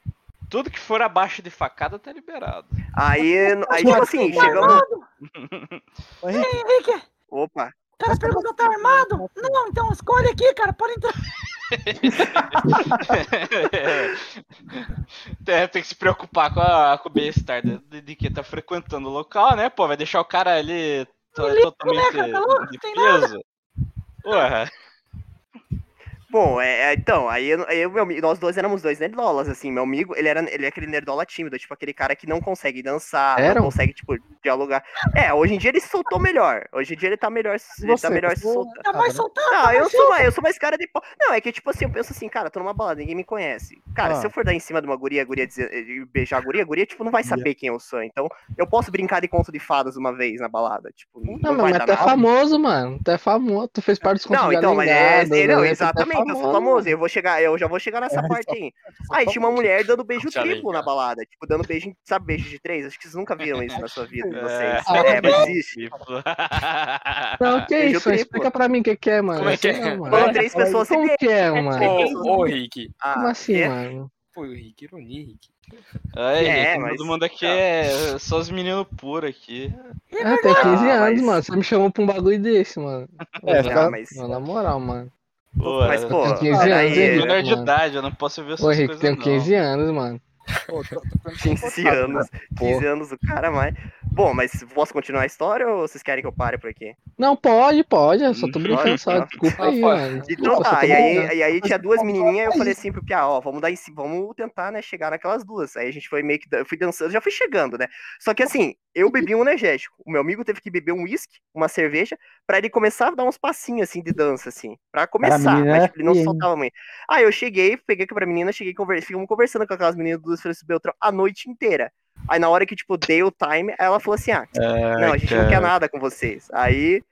Tudo que for abaixo de facada tá liberado. aí, aí, tipo assim, chegamos... Ô, Henrique, Henrique, Opa, o cara perguntou, tá armado? Não, então escolhe aqui, cara, pode entrar. É, tem que se preocupar com, a, com o bem-estar de, de- quem tá frequentando o local, né? Pô, vai deixar o cara ali to- Limpo, totalmente né, cara? Tá louco? Não tem nada. Porra. Bom, é, é, então, aí, eu- meu, nós dois éramos dois nerdolas, assim, meu amigo, ele era ele é aquele nerdola tímido, tipo, aquele cara que não consegue dançar, Eram? não consegue, tipo, dialogar. É, hoje em dia ele se soltou melhor, hoje em dia ele tá melhor, ele Você, tá melhor se soltando. Tá mais soltando, Não, tá eu mais sou, mais, eu sou mais cara de pau. Não, é que, tipo assim, eu penso assim, cara, tô numa balada, ninguém me conhece. Cara, Ah. se eu for dar em cima de uma guria, a guria dizer, e beijar a guria, a guria, tipo, não vai saber quem eu sou. Então, eu posso brincar de conto de fadas uma vez na balada, tipo, não, Não, vai mas dar tu é famoso, mano. Tu é famoso. Tu fez parte dos Não, então, mas é, é, não, exatamente, eu sou famoso, eu vou chegar, eu já vou chegar nessa É, parte aí. Aí tinha uma mulher dando beijo triplo na balada, tipo, dando beijo, sabe, beijo de três? Acho que vocês nunca viram isso na sua vida, É. vocês. Ah, É, mas existe. Não, que Beijo isso? triplo. Explica pra mim o que, que é, mano. Como é que é? mano. Quando três pessoas se Como que é, mano? Ô, Rick. Ah, Como assim, quê? mano? Pô, Rick, ironia, Rick. Aí, É, mas- todo mundo aqui é só os meninos puros aqui. Ah, tem 15 Ah, anos, mas- mano. Você me chamou pra um bagulho desse, mano. É, Ah, fica- mas, Não, na moral, mano. Pô, mas, eu pô, tenho 15 anos, aí, hein, menor de mano. idade, eu não posso ver essas Ô, Henrique, coisas tenho não. 15 anos, mano. Pô, tô- tô ficando 15 confortável, anos, cara. 15 anos o cara, mas... Bom, mas posso continuar a história ou vocês querem que eu pare por aqui? Não, pode, pode. Eu só tô brincando Pode, só. Desculpa Ah, aí. Então tá, e aí, brincando. e aí tinha duas menininhas, eu falei assim pro Pia, ó, vamos dar em cima, vamos tentar, né, chegar naquelas duas. Aí a gente foi meio que, eu fui dançando, já fui chegando, né? Só que assim, eu bebi um energético, o meu amigo teve que beber um uísque, uma cerveja, pra ele começar a dar uns passinhos, assim, de dança, assim, pra começar, mas é tipo, ele não soltava muito. Aí eu cheguei, peguei aqui pra menina, cheguei, conver... ficamos conversando com aquelas meninas do Francisco Beltrão a noite inteira. Aí na hora que, tipo, dei o time, ela falou assim, ah, não, a gente não quer nada com vocês. Aí,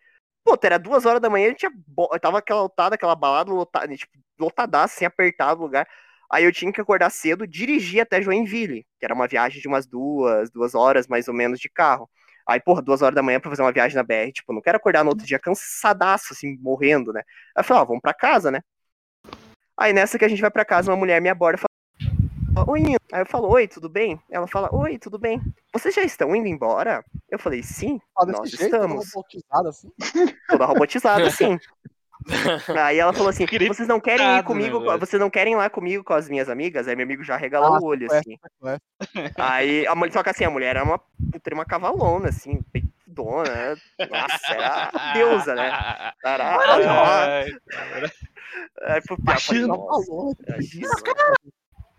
pô, era duas horas da manhã, tinha bo... tava aquela lotada, aquela balada lotada, tipo, lotadaça, assim, apertado o lugar. Aí eu tinha que acordar cedo, dirigir até Joinville, que era uma viagem de umas duas, duas horas mais ou menos de carro. Aí, porra, duas horas da manhã pra fazer uma viagem na BR, tipo, não quero acordar no outro dia cansadaço, assim, morrendo, né? Aí eu falei, ó, vamos pra casa, né? Aí nessa que a gente vai pra casa, uma mulher me aborda e fala, Oi, Nina. Aí eu falo, oi, tudo bem? Ela fala, oi, tudo bem. Vocês já estão indo embora? Eu falei, sim, Ah, nós jeito, estamos. robotizado assim. Toda robotizada, assim. Aí ela falou assim, vocês não querem ir comigo, né, vocês não querem ir lá comigo com as minhas amigas? Aí meu amigo já regalou Ah, o olho, assim. sequestra. Aí, a mulher, só que assim, a mulher era uma, puta, era uma cavalona, assim, peitona, nossa, era a deusa, né? Era, Ai, nossa, maluco. é isso.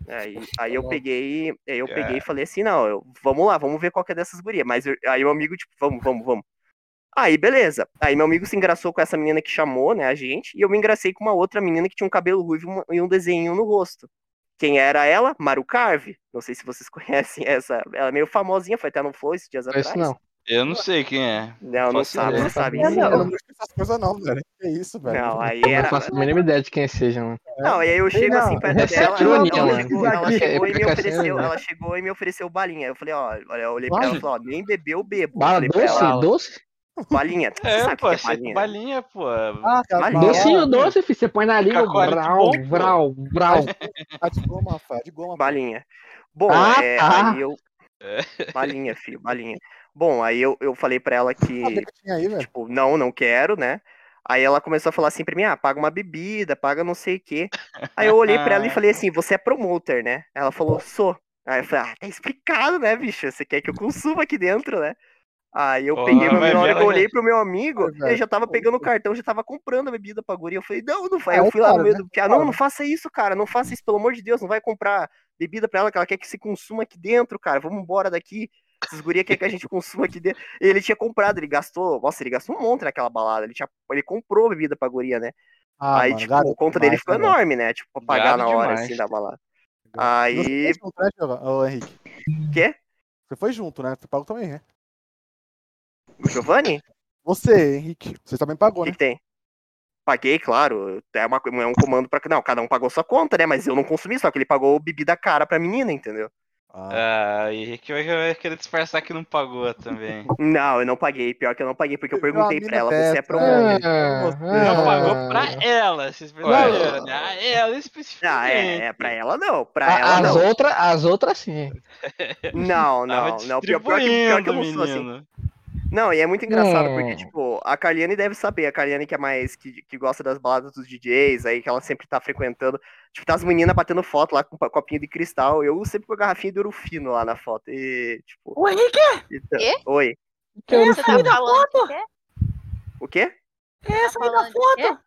Aí, aí eu peguei, aí eu É. peguei e falei assim, não, eu- vamos lá, vamos ver qual que é dessas gurias. Mas eu- aí o amigo, tipo, vamos, vamos, vamos. Aí, beleza. Aí meu amigo se engraçou com essa menina que chamou, né, a gente, e eu me engracei com uma outra menina que tinha um cabelo ruivo e um desenho no rosto. Quem era ela? Maru Carve. Não sei se vocês conhecem essa. Ela é meio famosinha, foi até no Flow esses dias atrás. não. Eu não sei quem é. Não, não sabe, não sabe. Não, Eu não essas coisas não, velho. Que isso, velho. Não, aí Eu não era. faço a mínima ideia de quem seja, mano. Não, e aí eu chego não, assim perto é dela, ela, ela chegou, ela chegou e me ofereceu, né? ela chegou e me ofereceu balinha. Eu falei, ó, olha, eu olhei pra ela e falei, ó, nem bebeu, bebo. Bala doce? ela, Doce? balinha. Você É, sabe pô, que é balinha? balinha, pô. Ah, cara, Mas bala, Docinho doce, filho. Você põe na língua. Brau, brau, brau. Ah, de goma, Rafael, de goma. Balinha. Bom, Ah, é, tá. aí eu... É. Balinha, filho, balinha. Bom, aí eu, eu falei pra ela que, que tinha aí, tipo, não, não quero, né? Aí ela começou a falar assim pra mim, ah, paga uma bebida, paga não sei o quê. Aí eu olhei pra ela e falei assim, você é promoter, né? Ela falou, sou. Aí eu falei, ah, tá explicado, né, bicho? Você quer que eu consuma aqui dentro, né? Aí eu Porra, peguei, meu, mas na hora que eu ela- olhei pro meu amigo, Pô, ele já tava pegando o cartão, já tava comprando a bebida pra guria. Eu falei, não, não vai. Ah, Eu é fui lá no meio né? do. Ah, não, não faça isso, cara. Não faça isso, pelo amor de Deus. Não vai comprar bebida pra ela, que ela quer que se consuma aqui dentro, cara. Vamos embora daqui. Essas gurias querem que a gente consuma aqui dentro. Ele tinha comprado, ele gastou. Nossa, ele gastou um monte naquela balada. Ele, tinha, ele comprou bebida pra guria, né? Ah, Aí, mano, tipo, garoto a conta dele ficou né, enorme, né? Tipo, pra pagar na hora, demais. assim, da balada. Você Aí. foi junto, né, ô, Henrique? Quê? Você foi junto, né? Você pagou também, né? O Giovanni? Você, Henrique. Você também O pagou, que, né? que tem? Paguei, claro. É, uma, é um comando pra. Não, cada um pagou sua conta, né? Mas eu não consumi, só que ele pagou bebida cara pra menina, entendeu? Ah, e Henrique vai, querer disfarçar que não pagou também. Não, eu não paguei. Pior que eu não paguei, porque eu perguntei pra ela, você é pro É, Não pagou pra ela, vocês perceberam, Ué. né? Ah, ela especificamente. Ah, é, é pra ela não. Pra A- ela as, não. outras, as outras sim. Não, não, não. Pior, pior que, pior que eu não sou assim. Não, e é muito engraçado Hum. porque, tipo, a Carliane deve saber, a Carliane que é mais, que, que gosta das baladas dos DJs, aí que ela sempre tá frequentando. Tipo, tá as meninas batendo foto lá com copinho de cristal, eu sempre com a garrafinha de ouro fino lá na foto. E, tipo. Ô, Henrique, então- Quê? Oi. Que eu essa aí da foto? O quê? Essa aí da falando de quê? foto?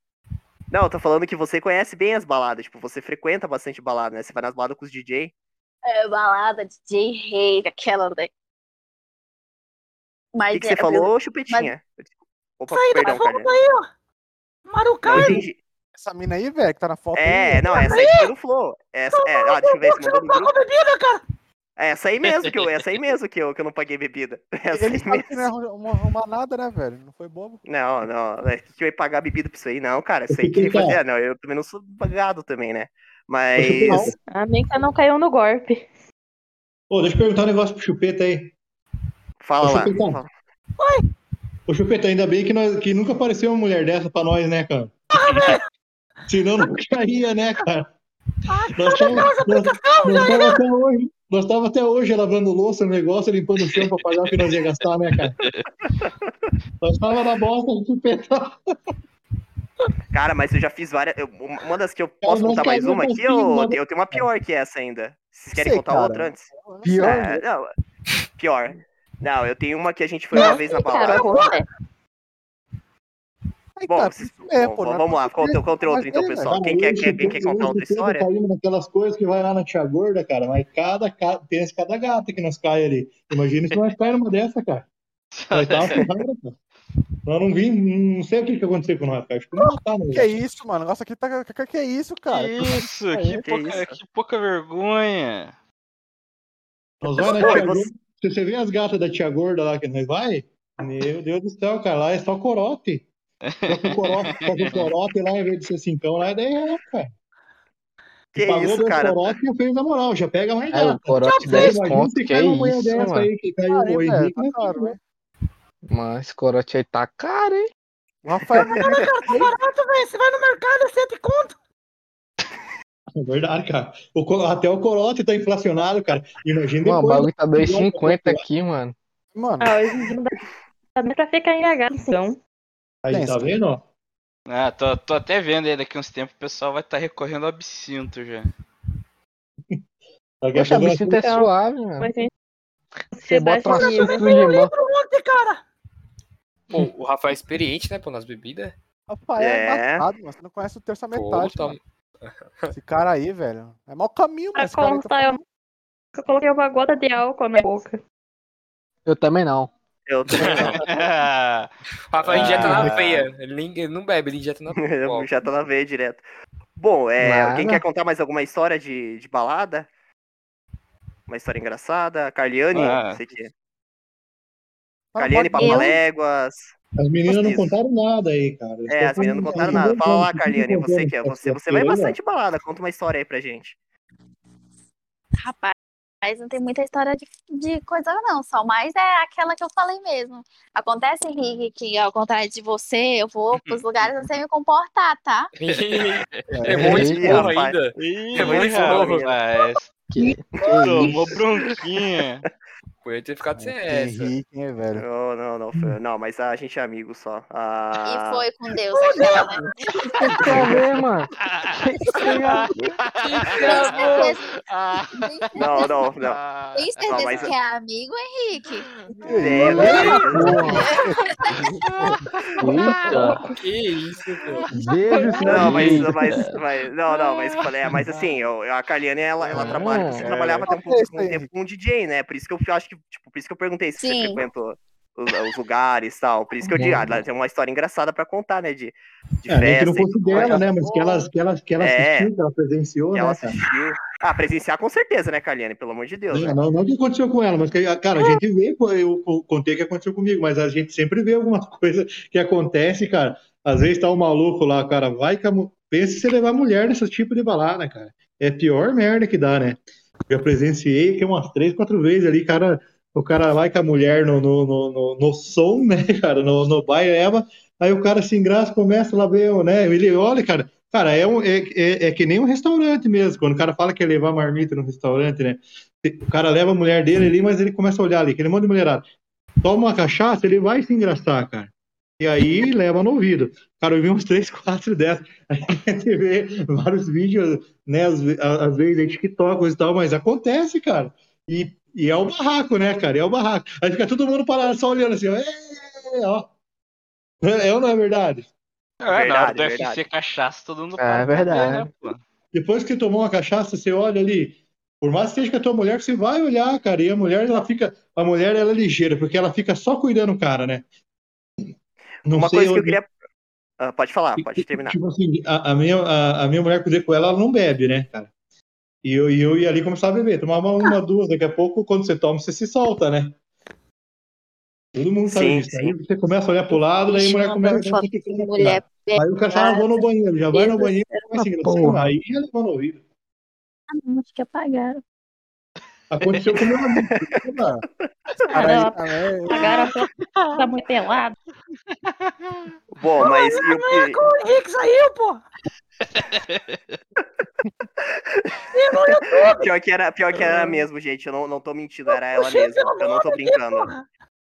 Não, eu tô falando que você conhece bem as baladas, tipo, você frequenta bastante balada, né? Você vai nas baladas com os DJ. É, balada, DJ Rei, aquela. né? O Mas que, que é, você falou, chupetinha? Opa, perdão, Foto Carliane. aí, ó. Não Marucai. entendi. Essa mina aí, velho, que tá na foto É, aí. não, essa aí que foi no Flow. Essa, é, ah, deixa eu ver se mandou não no grupo. bebida, cara. É essa aí mesmo que eu, essa aí mesmo que eu, que eu não paguei bebida. Essa Ele aí sabe mesmo. que não é arrumar arrumar nada, né, velho? Não foi bobo. Não, não, é que eu ia pagar bebida pra isso aí, não, cara. Isso aí que Então. fazer. Não, eu também não sou pagado também, né? Mas. Que você não caiu no golpe. Ô, deixa eu perguntar um negócio pro Chupeta aí. Fala Ô, lá. Chupetão. fala. Ô, Chupeta, ainda bem que, nós, que nunca apareceu uma mulher dessa pra nós, né, cara? Senão não caía, né, cara? Nós tava, nós, tava até hoje, nós tava até hoje lavando louça no negócio, limpando o chão pra pagar o que nós ia gastar, né, cara? Nós tava na bosta de Chupeta. Cara, mas eu já fiz várias. eu- uma das que eu posso não contar mais uma aqui, eu, eu tenho uma pior que essa ainda. Vocês querem Sei, contar cara. outra antes? Pior. É, não, pior. Não, eu tenho uma que a gente foi uma vez na balada. Cara. Aí Bom, tá, vocês- é, bom, pô, não é vamos lá, conta, conta outra então, aí, pessoal. Quem quer, quer, quem quer contar outra Chupeta história? Caindo naquelas coisas que vai lá na Tia Gorda, cara, mas cada, cada, pensa cada gata que nós cai ali. Imagina se nós cai numa dessa, cara. Nós tava ferrado, cara. Nós não vimos, não sei o que, que aconteceu com nós, cara. Acho que não tá no Que é isso, mano? Negócio aqui tá. Que, que é isso, cara? Que isso, Que que, que pouca, isso? que pouca vergonha. Nós vai na tia você- Gorda. Se você vê as gatas da tia Gorda lá que nós vai, meu Deus do céu, cara, lá é só corote. Só que o corote, só que o corote lá, em vez de ser cincão, lá é 10 reais, cara. Que Pagou isso, cara? corote e fez a moral, já pega mais É, o gata. corote Daí 10 imagina pontos, que mulher isso, dessa mano. aí que caiu o velho, Henrique, tá caro, velho. Mas esse corote aí tá caro, hein? Rafael. Tá barato, velho. Você vai no mercado, é cento e conto. É verdade, cara. O até o corote tá inflacionado, cara. Imagina Mano, o depois. bagulho tá 2,50 aqui, mano. Mano, Ah, hoje em dia não dá pra ficar embriagado, então. Aí, tá vendo, ó? Ah, tô, tô até vendo aí daqui uns tempos o pessoal vai estar recorrendo ao absinto já. A Poxa, a bichinha é suave, mano. Mas, gente, Você bota uma suco de limão. Cara. Pô, o Rafael é experiente, né, pô, nas bebidas. Rafael é É. embaçado, mano. Você não conhece o terça Pô, metade. tá- mano. Esse cara aí, velho. É mau caminho, pra mas cara aí tá eu nunca coloquei uma gota de álcool na boca. Eu também não. Eu também não. O Rafael injeta Ah. na veia. Ele, nem- ele não bebe, ele injeta na Eu já tô na veia direto. Bom, é, alguém quer contar mais alguma história de, de balada? Uma história engraçada? Carliane, Ah. você que... Mas Carliane? Papaléguas. As meninas não contaram nada aí, cara. Eles É, as meninas não contaram nada. Fala lá, Carliane, você que é, você, você vai bastante balada. Conta uma história aí pra gente. Rapaz, não tem muita história de, de coisa, não. Só mais é aquela que eu falei mesmo. Acontece, Henrique, que ao contrário de você, eu vou pros lugares sem me comportar, tá? é bom esse Ih, porra rapaz. ainda. É muito rapaz. Que, que Tomou isso? bronquinha. Podia ter ficado sem essa. Henrique, hein, velho. Não, não, não, foi- não, mas a gente é amigo só. Ah, E foi com Deus aquela, né? Ver, mano. Ah, certeza- Não, não, não. ah. tem certeza Não, mas- que é amigo, Henrique? É, Eita. Que isso, pô. Beijo, Não, mas, mas, mas, não, não, mas, falei, mas assim, eu, a Carliane, ela, ela trabalha, você É. trabalhava até um É pouco aí, um tempo com DJ, né? Por isso que eu acho que, tipo, por isso que eu perguntei se você Sim. frequentou os, os lugares e tal. Por isso que eu digo, ah, ela tem uma história engraçada pra contar, né? De, de É, nem que não festa. fosse dela, né? Mas que ela, que ela, que ela É. assistiu, que ela presenciou, Que né, ela cara? assistiu. Ah, presenciar com certeza, né, Kaliane? Pelo amor de Deus. Não, né? não, não o que aconteceu com ela, mas, que, cara, a gente vê, eu co- contei o que aconteceu comigo, mas a gente sempre vê alguma coisa que acontece, cara. Às vezes tá um maluco lá, cara, vai que a, pensa em você levar mulher nesse tipo de balada, cara. É pior merda que dá, né? Eu presenciei aqui umas três, quatro vezes ali, cara, o cara vai com a mulher no, no, no, no, no som, né, cara, no, no baile, leva, aí o cara se engraça, começa lá ver, né, ele olha, cara, cara, é, um, é, é, é que nem um restaurante mesmo, quando o cara fala que é levar marmita no restaurante, né, o cara leva a mulher dele ali, mas ele começa a olhar ali, aquele monte de mulherada, toma uma cachaça, ele vai se engraçar, cara. E aí leva no ouvido. Cara, eu vi uns três, quatro dessas. A gente vê vários vídeos, né? Às, às vezes em TikTok e tal, mas acontece, cara. E, e é o barraco, né, cara? É o barraco. Aí fica todo mundo parado, só olhando assim, ó. "É, ó. É ou não é verdade? É, Verdade, do verdade. UFC cachaça, todo mundo É ver, verdade. né, pô? Depois que você tomou uma cachaça, você olha ali. Por mais que seja com a tua mulher, você vai olhar, cara. E a mulher, ela fica. A mulher, ela é ligeira, porque ela fica só cuidando do cara, né? Não Uma sei coisa que eu queria. Ah, pode falar, pode terminar. Tipo assim, a, a minha, a, a minha mulher que eu dei com ela, ela não bebe, né, cara? E eu, e eu ia ali começar a beber. Tomava uma, duas, daqui a pouco, quando você toma, você se solta, né? Todo mundo sabe Sim, disso. Aí você começa a olhar pro lado, daí a mulher começa a de mulher Aí o cara fala, ah, vou no banheiro, já vai no banheiro, vai seguindo. porra. Aí já levou no ouvido. Ah, não, acho que apagaram. Aconteceu com o meu amigo. Cara, aí, não. Agora tá muito pelado. Bom, mas. e o que- O Henrique saiu, pô! E no YouTube! Pior que era, pior que era mesmo, gente. Eu não, não tô mentindo, era ela mesmo. Eu não tô brincando.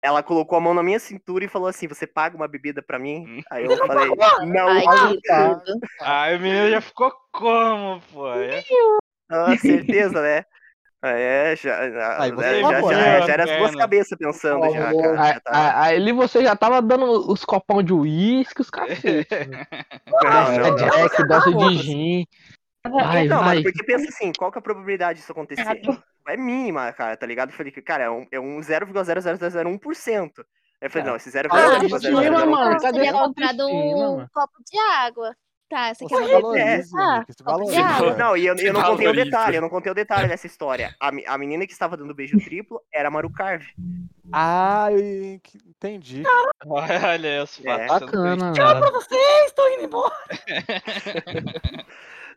Ela colocou a mão na minha cintura e falou assim: Você paga uma bebida pra mim? Hum. Aí eu falei: Não, Ai, tudo. Ai, o menino já ficou como, pô? É- Ah, certeza, né? É, já, já, Aí você já, pagou, já, né? já era as duas cabeças pensando já, cara. Aí, Já tava- aí- aí ali você já tava dando os copão de uísque, os cacete. Não, É não. Jack, dose de gin. Vai, não, vai. mas porque pensa assim, qual que é a probabilidade disso acontecer? É mínima, cara, tá ligado? Eu falei que, cara, é um, é um 0,0001%. Aí eu falei, não, esse Ah, autoestima, 0,0001%. mano. eu cadê teria comprado um mano? copo de água. Tá, você quer Você uma valoriza, Ah, valoriza. Não, e eu, eu não contei o detalhe, eu não contei o detalhe dessa história. A, a menina que estava dando beijo triplo era a Maru Carve. Ah, eu entendi. Olha os É. Bacana, Tchau pra vocês, tô indo embora.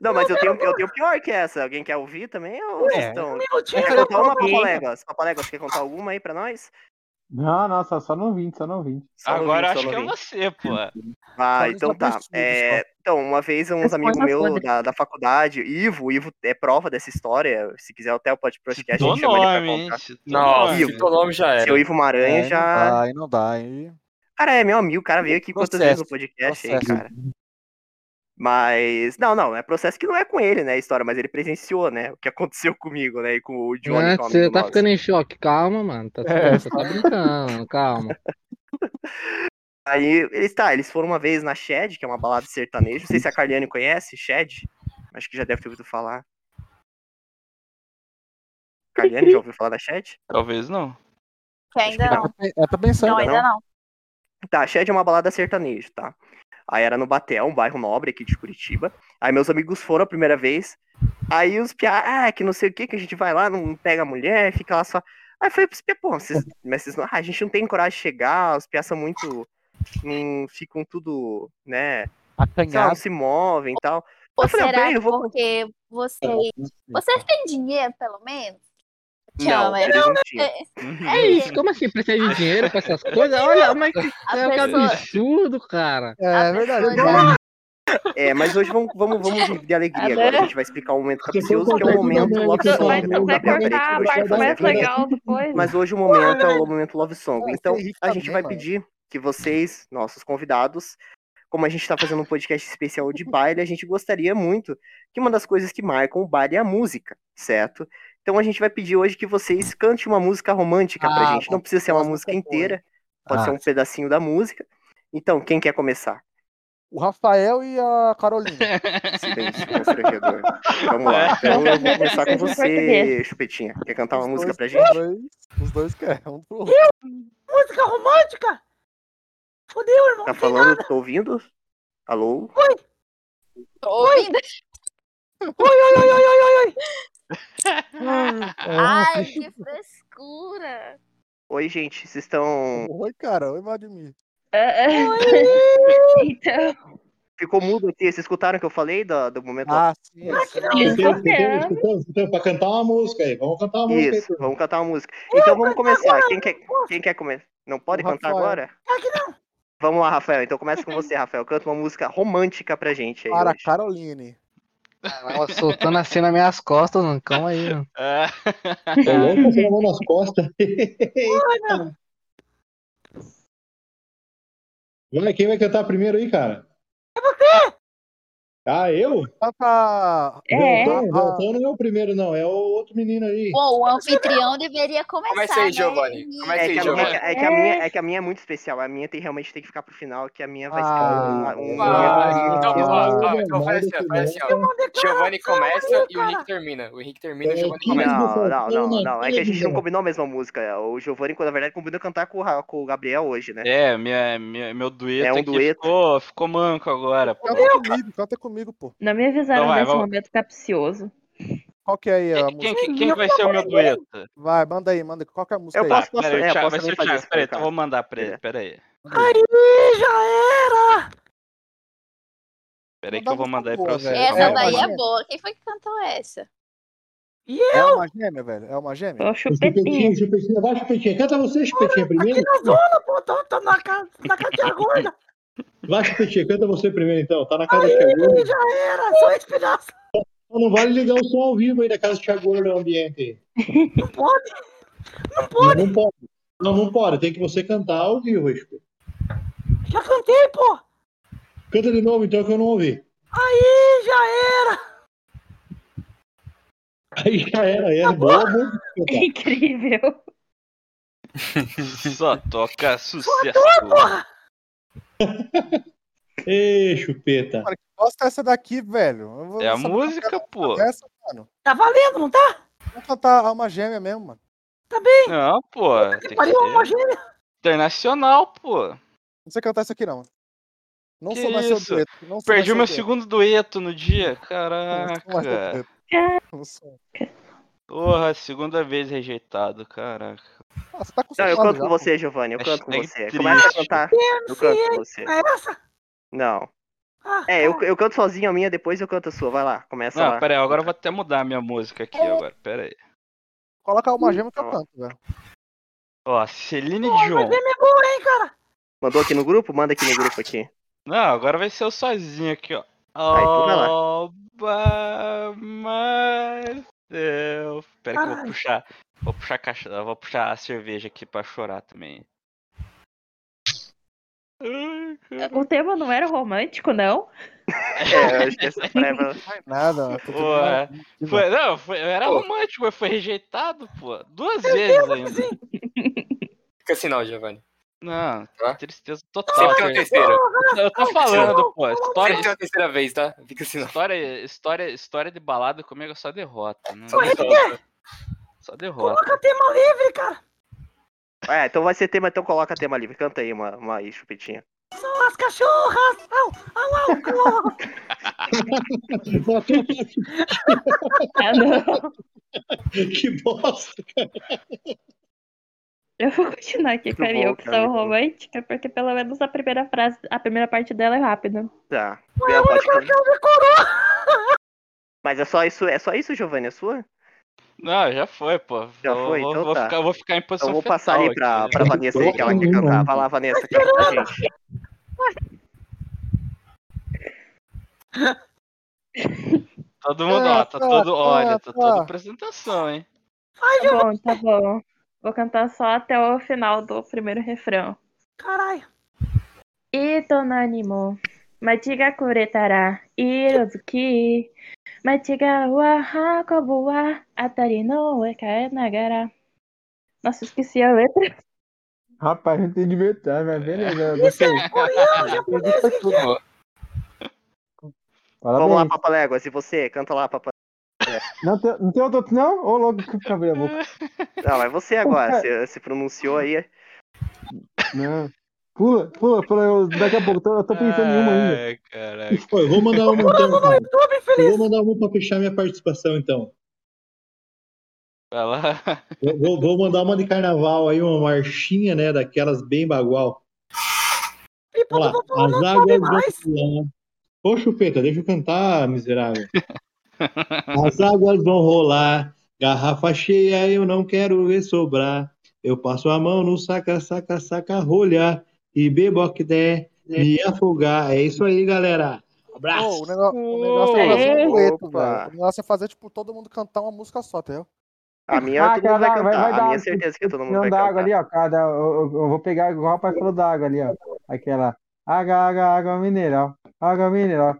Não, mas eu tenho, eu tenho pior que essa. Alguém quer ouvir também? Ou É. estão... Quer contar uma, Papaléguas? Papaléguas, quer contar alguma aí pra nós? Não, não, só, só no 20, só no 20. Só no Agora vídeo, acho só que no é vídeo. você, pô. Ah, Só então tá. É, então, uma vez uns amigos meus da, da faculdade, Ivo, o Ivo é prova dessa história. Se quiser até o podcast, a gente chama ele pra nome, hein? contar. Nossa, nome. citou o nome já Seu era. Ivo Maranha É, já. Não dá, aí não dá. Aí... Cara, é meu amigo, o cara veio aqui quantas vezes no podcast, hein, processo. cara. Mas. Não, não, é processo que não é com ele, né, a história, mas ele presenciou, né? O que aconteceu comigo, né? E com o Johnny, Não, que é você tá nosso. ficando em choque. Calma, mano. Tá, É. Você tá brincando. Calma. Aí eles tá, eles foram uma vez na Shed, que é uma balada sertaneja. Não sei se a Carliane conhece, Shed. Acho que já deve ter ouvido falar. Carliane, já ouviu falar da Shed? Talvez não. Que ainda não. É, tá pensando. Não, ainda não. Tá, a Shed é uma balada sertaneja, tá? Aí era no Batel, um bairro nobre aqui de Curitiba. Aí meus amigos foram a primeira vez. Aí os piá, ah, que não sei o que, que a gente vai lá, não pega a mulher, fica lá só. Aí foi pros piá, pô, vocês, mas vocês não, ah, a gente não tem coragem de chegar, os piá são muito. Não ficam tudo, né? Lá, não Acanhado. se movem e tal. Ou Eu falei, será bem, eu que vou- porque vocês. Vocês têm dinheiro, pelo menos? Eles não tinham. É, É isso, como assim? Precisa de dinheiro pra essas coisas? Olha, mas que, é, que pessoa- absurdo, cara. É verdade. pessoa- É, mas hoje vamos, vamos, vamos de alegria Agora- agora. A gente vai explicar o momento capcioso, que é o momento Love né, Song. A que eu parte mais legal depois. Mas hoje o momento é o momento Love Song. Então a gente vai mano. pedir que vocês, nossos convidados, como a gente tá fazendo um podcast especial de baile, a gente gostaria muito que uma das coisas que marcam o baile é a música, certo? Então a gente vai pedir hoje que vocês cantem uma música romântica pra Ah, gente. Não precisa ser uma música inteira, pode Ah. ser um pedacinho da música. Então, quem quer começar? O Rafael e a Carolina. Silêncio constrangedor. Vamos lá. Então eu vou começar com você, Chupetinha. Quer cantar uma Os música dois- pra gente? Os dois, os dois querem, um pro outro. Música romântica? Fudeu, irmão. Tá falando? nada. Tô ouvindo? Alô? Tô ouvindo. Oi, oi, oi, oi, oi, oi. Ai, que frescura. Oi, gente. Vocês estão. Oi, cara. Oi, Vladimir. Então, Ficou mudo aqui. Vocês escutaram o que eu falei do, do momento? Ah, sim. Escutamos, escutamos. Pra cantar uma música aí. Vamos cantar uma música Isso, aí. vamos cantar uma música. Então vamos começar. Quem quer, quem quer começar? Não pode O cantar Rafael. agora? Claro que não. Vamos lá, Rafael. Então começa com você, Rafael. Canta uma música romântica pra gente aí. Para hoje. Caroline. Ela soltando assim nas minhas costas, mano. Calma aí, mano. É. Ô, louco, passando a mão nas costas. Vai, quem vai cantar primeiro aí, cara? É você. Ah, eu? Canta. É. Veltão não é o primeiro, não. É o outro menino aí. Bom, o anfitrião deveria começar. Começa aí, né? Giovanni. Começa É aí, que, a minha, Giovanni. é, que a minha, é que a minha é muito especial. A minha tem realmente tem que ficar pro final, que a minha vai ser Ah, um, um Ah, então, ó, então faz assim, ó, faz assim, ó. Giovanni começa e o Henrique termina. O Henrique termina e o Giovanni começa. Não, não, não, não. É que a gente não combinou a mesma música. O Giovanni, na verdade, combinou cantar com o, com o Gabriel hoje, né? É, minha, minha, meu dueto É um dueto. Ficou, ficou manco agora. pô. Canta comigo, canta comigo, pô. não me avisaram Então vai, desse vamos. momento capcioso. Qual que é aí a Quem, música? quem, quem que vai ser o meu dueto? Vai, manda aí, manda. Qual que é a música Eu aí? posso, Pera posso, aí, é, Thiago, posso o fazer Thiago. isso. Peraí, então eu vou mandar pra ele. É. Pera aí. Aí, já era. Pera aí que eu vou mandar aí pra você. Essa É, daí é boa. Quem foi que cantou essa? E É eu? uma gêmea, velho? É uma gêmea? Ô, chupetinho. Chupetinha, chupetinha. Vai, chupetinha. Canta você, chupetinha, Aqui primeiro. na zona, pô. Tô, tô na casa na casa da gorda. Vai, chupetinha. Canta você primeiro, então. Tá na casa do Thiago Aí, Gordo. já era. Só esse pedaço. Não vale ligar o som ao vivo aí da casa do Thiago Gordo no ambiente. Não pode. Não pode. não pode. Não, não pode. Tem que você cantar ao vivo. Já cantei, pô. Canta de novo, então, que eu não ouvi. Aí, já era. Aí já era, era boa música. cantar. Incrível. Só toca sucesso. Porra. Ê, chupeta. Mano, que bosta é essa daqui, velho? Eu vou É a música, pô. Essa, mano. Tá valendo, não tá? Vamos cantar Alma Gêmea mesmo, mano. Tá bem. Não, pô. Que Pariu uma ser gêmea. internacional, pô. Não sei cantar isso aqui, não. Não Que sou mais seu isso? dueto. Não sou Perdi o meu seu segundo dueto no dia. dueto. Não sou mais seu Caraca. dueto. Não sou. Porra, segunda vez rejeitado, caraca. Ah, você tá com Não, eu canto já, com você, Giovanni. Eu canto com você. Começa a cantar. Eu canto com você. É essa? Não. Ah, É, eu, eu canto sozinho a minha, depois eu canto a sua. Vai lá, começa Não, lá. pera aí, agora eu vou até mudar a minha música aqui agora. Pera aí. Coloca Alma Gêmea que eu canto, velho. Ó, Celine Pô, Dion. mas é minha boa, hein, cara? Mandou aqui no grupo? Manda aqui no grupo aqui. Não, agora vai ser eu sozinho aqui, ó. Aí, então vai lá. All by myself. Pera que eu vou puxar. Vou puxar a caixa. Vou puxar a cerveja aqui pra chorar também. O tema não era romântico, não? É, eu acho que essa prévia. Não faz nada, Pô, é. Foi, não, foi, era romântico, mas foi rejeitado, pô. Duas vezes ainda. Fica assim não, Giovanni. Não, Tá. tristeza total. Sempre tem uma terceira. Eu tô falando, pô. História, Sempre tem uma terceira vez, tá? Fica assim não. história, história, história de balada comigo é só derrota. Não, Só derrota. Só derrota. Coloca tema livre, cara. É, então vai ser tema, então coloca tema livre. Canta aí uma, uma aí, chupetinha. São as cachorras. Au, au, au, au. Ah, não. que bosta. Eu vou continuar aqui com a Muito minha bom, opção cara. romântica, porque pelo menos a primeira frase, a primeira parte dela é rápida. Tá. Ué, eu. Mas é só isso, é só isso, Giovanni, é sua? Não, já foi, pô. Já vou, foi, então vou, tá. ficar, vou ficar em então posição Eu vou passar ali pra, aqui. pra né? Vanessa aí, que ela quer cantar. Vai lá, Vanessa, canta pra gente. Todo mundo, ó, tá todo, olha, tá toda apresentação, hein? Ai, tá bom, tá, tá bom. Vou cantar só até o final do primeiro refrão. Caralho. Itonanimo, majiga kuretara, irozuki, Matiga wa hakobu wa atari no ekae nagara. Nossa, esqueci a letra. Rapaz, não entendi metade, mas beleza. Você... Fala Vamos lá, Papa Légua, se você canta lá, Papa não tem, não tem outro, não? Ou logo que abriu a boca? Ah, não, é você agora, você se pronunciou aí. Não. Pula, pula, pula. Eu, daqui a pouco, eu tô, pensando em uma ainda. Ai, caraca. Eu vou mandar uma então. Eu vou mandar uma pra fechar minha participação, então. Vai lá. Eu vou, vou mandar uma de carnaval aí, uma marchinha, né? Daquelas bem bagual. Olha lá, as águas vão. Ô, chupeta, deixa eu cantar, miserável. As águas vão rolar, garrafa cheia, eu não quero ver sobrar. Eu passo a mão no saca, saca, saca, rolha e bebo o que der, me afogar. É isso aí, galera. Abraço. Ô, o, negócio, o negócio é fazer um dueto, velho. O negócio é fazer, tipo, todo mundo cantar uma música só, entendeu? A minha Ah, todo mundo vai cara, vai- cantar. vai a dar- minha certeza que todo mundo Não vai dá cantar. água ali, ó. Cada, eu, eu- eu vou pegar igual o rapaz falou da água ali, ó. Aquela água, água, água mineral. Água mineral.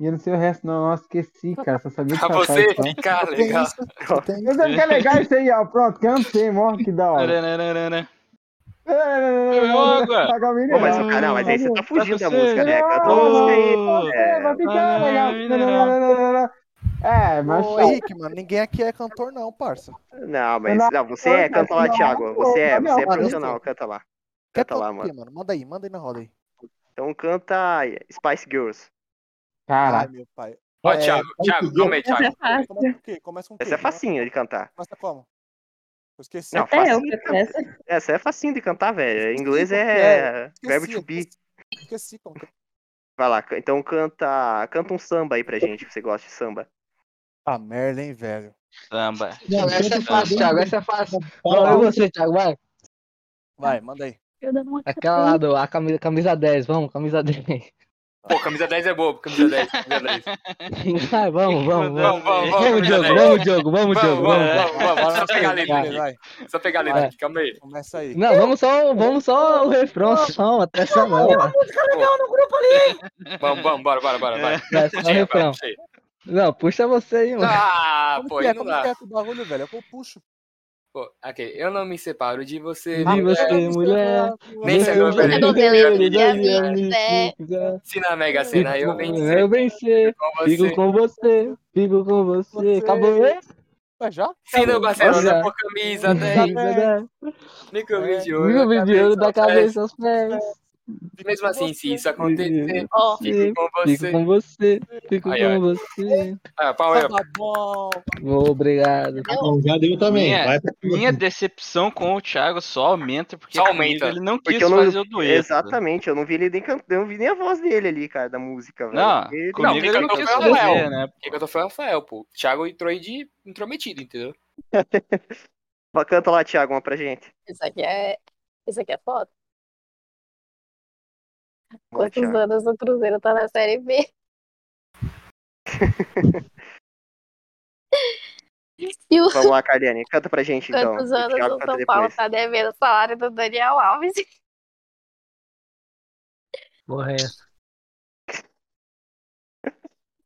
E eu não sei o resto, não. Nossa, esqueci, cara. Só sabia Pra cantar você ficar Tem legal. isso, tem Eu sei que é legal isso aí, ó. Pronto, cantei, morre que da hora. Tarararara. Água Pô, mas, o cara, não, mas aí você tá fugindo da música, né? Canta uma Ô, música aí. É, Vai ficar legal. É, mas Ô, Henrique, mano, ninguém aqui é cantor, não, parça. Não, mas Não, você é, canta lá, Thiago. Você é, você é profissional, canta lá. Canta lá, mano. mano? Manda aí, manda aí na roda aí. Então canta Spice Girls. Ai, Caralho. meu pai. Ó, É, Thiago, Thiago, calma aí, é Thiago. Começa com o quê? Começa com o quê? Essa é facinho de cantar. Começa como? Eu esqueci. Não, Até eu de cantar. essa. Essa é facinho de cantar, velho. Em inglês é esqueci, verbo to be. Esqueci como que... Vai lá, então canta, canta um samba aí pra gente, que você gosta de samba. Ah, merda, hein, velho. Samba. Não, essa é fácil, Thiago. Essa é fácil. Fala, você, Thiago, vai. Vai, manda aí. Aquela lá do, a camisa, camisa 10, vamos, camisa 10. Pô, camisa 10 é boa, camisa 10, camisa 10. Vai, vamos, vamos, Vamos, vamos. vamos, vamos, Diogo, 10. vamos, Diogo, vamos, Vamos, Diogo, vamos, vamos. vamos, vamos. Só pegar a letra aqui. vai. Só pegar a letra aqui, calma aí. Começa aí. Não, vamos só, vamos só o refrão, só, até essa não. mano. Música legal no grupo ali. Vamos, vamos, bora, bora, bora, vai. Vai, só o refrão. Não, puxa você aí, mano. Ah, Como pô, que é? não Como que dá. é o bagulho, velho? Eu puxo. Pô, ok, eu não me separo de você. De você, mulher. Nem se é Deus, Deus. Se na Mega Sena eu vencer Eu vencer, fico com você, fico com você. Você- Acabou esse? Ué, já? Se no Barcelona Já. por camisa 10, me convide de ouro. Viu o da vídeo da cabeça cabeça aos pés. Mesmo assim, se isso acontecer, Ó, fico com Fico você. com você, fico ó. com você. Ah, pau. Tá bom. Obrigado. Então, já deu também. Minha, minha decepção com o Thiago só aumenta porque Só aumenta. ele não quis eu não. fazer o dueto. Exatamente, eu não vi ele nem cantando, eu não vi nem a voz dele ali, cara, da música, velho. Não, Porque ele- Não, comigo quem ele não cantou quis fazer, Rafael. né? Quem cantou foi o Rafael, pô. O Thiago entrou aí de intrometido, entendeu? Canta lá, Thiago, uma pra gente. isso aqui é. Isso aqui é foda. Quantos Thiago. anos o Cruzeiro tá na Série B? E o Vamos lá, Carliane, canta pra gente então. quantos O anos o canta São Paulo depois. tá devendo o salário do Daniel Alves? Porra, é essa?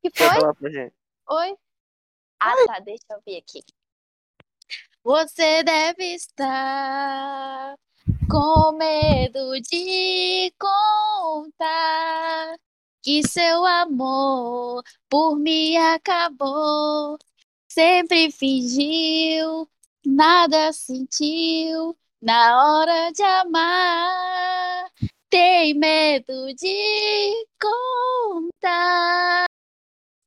Que foi? Oi? Ah, tá, deixa eu ver aqui. Você deve estar com medo de contar que seu amor por mim acabou. Sempre fingiu, nada sentiu na hora de amar. Tem medo de contar.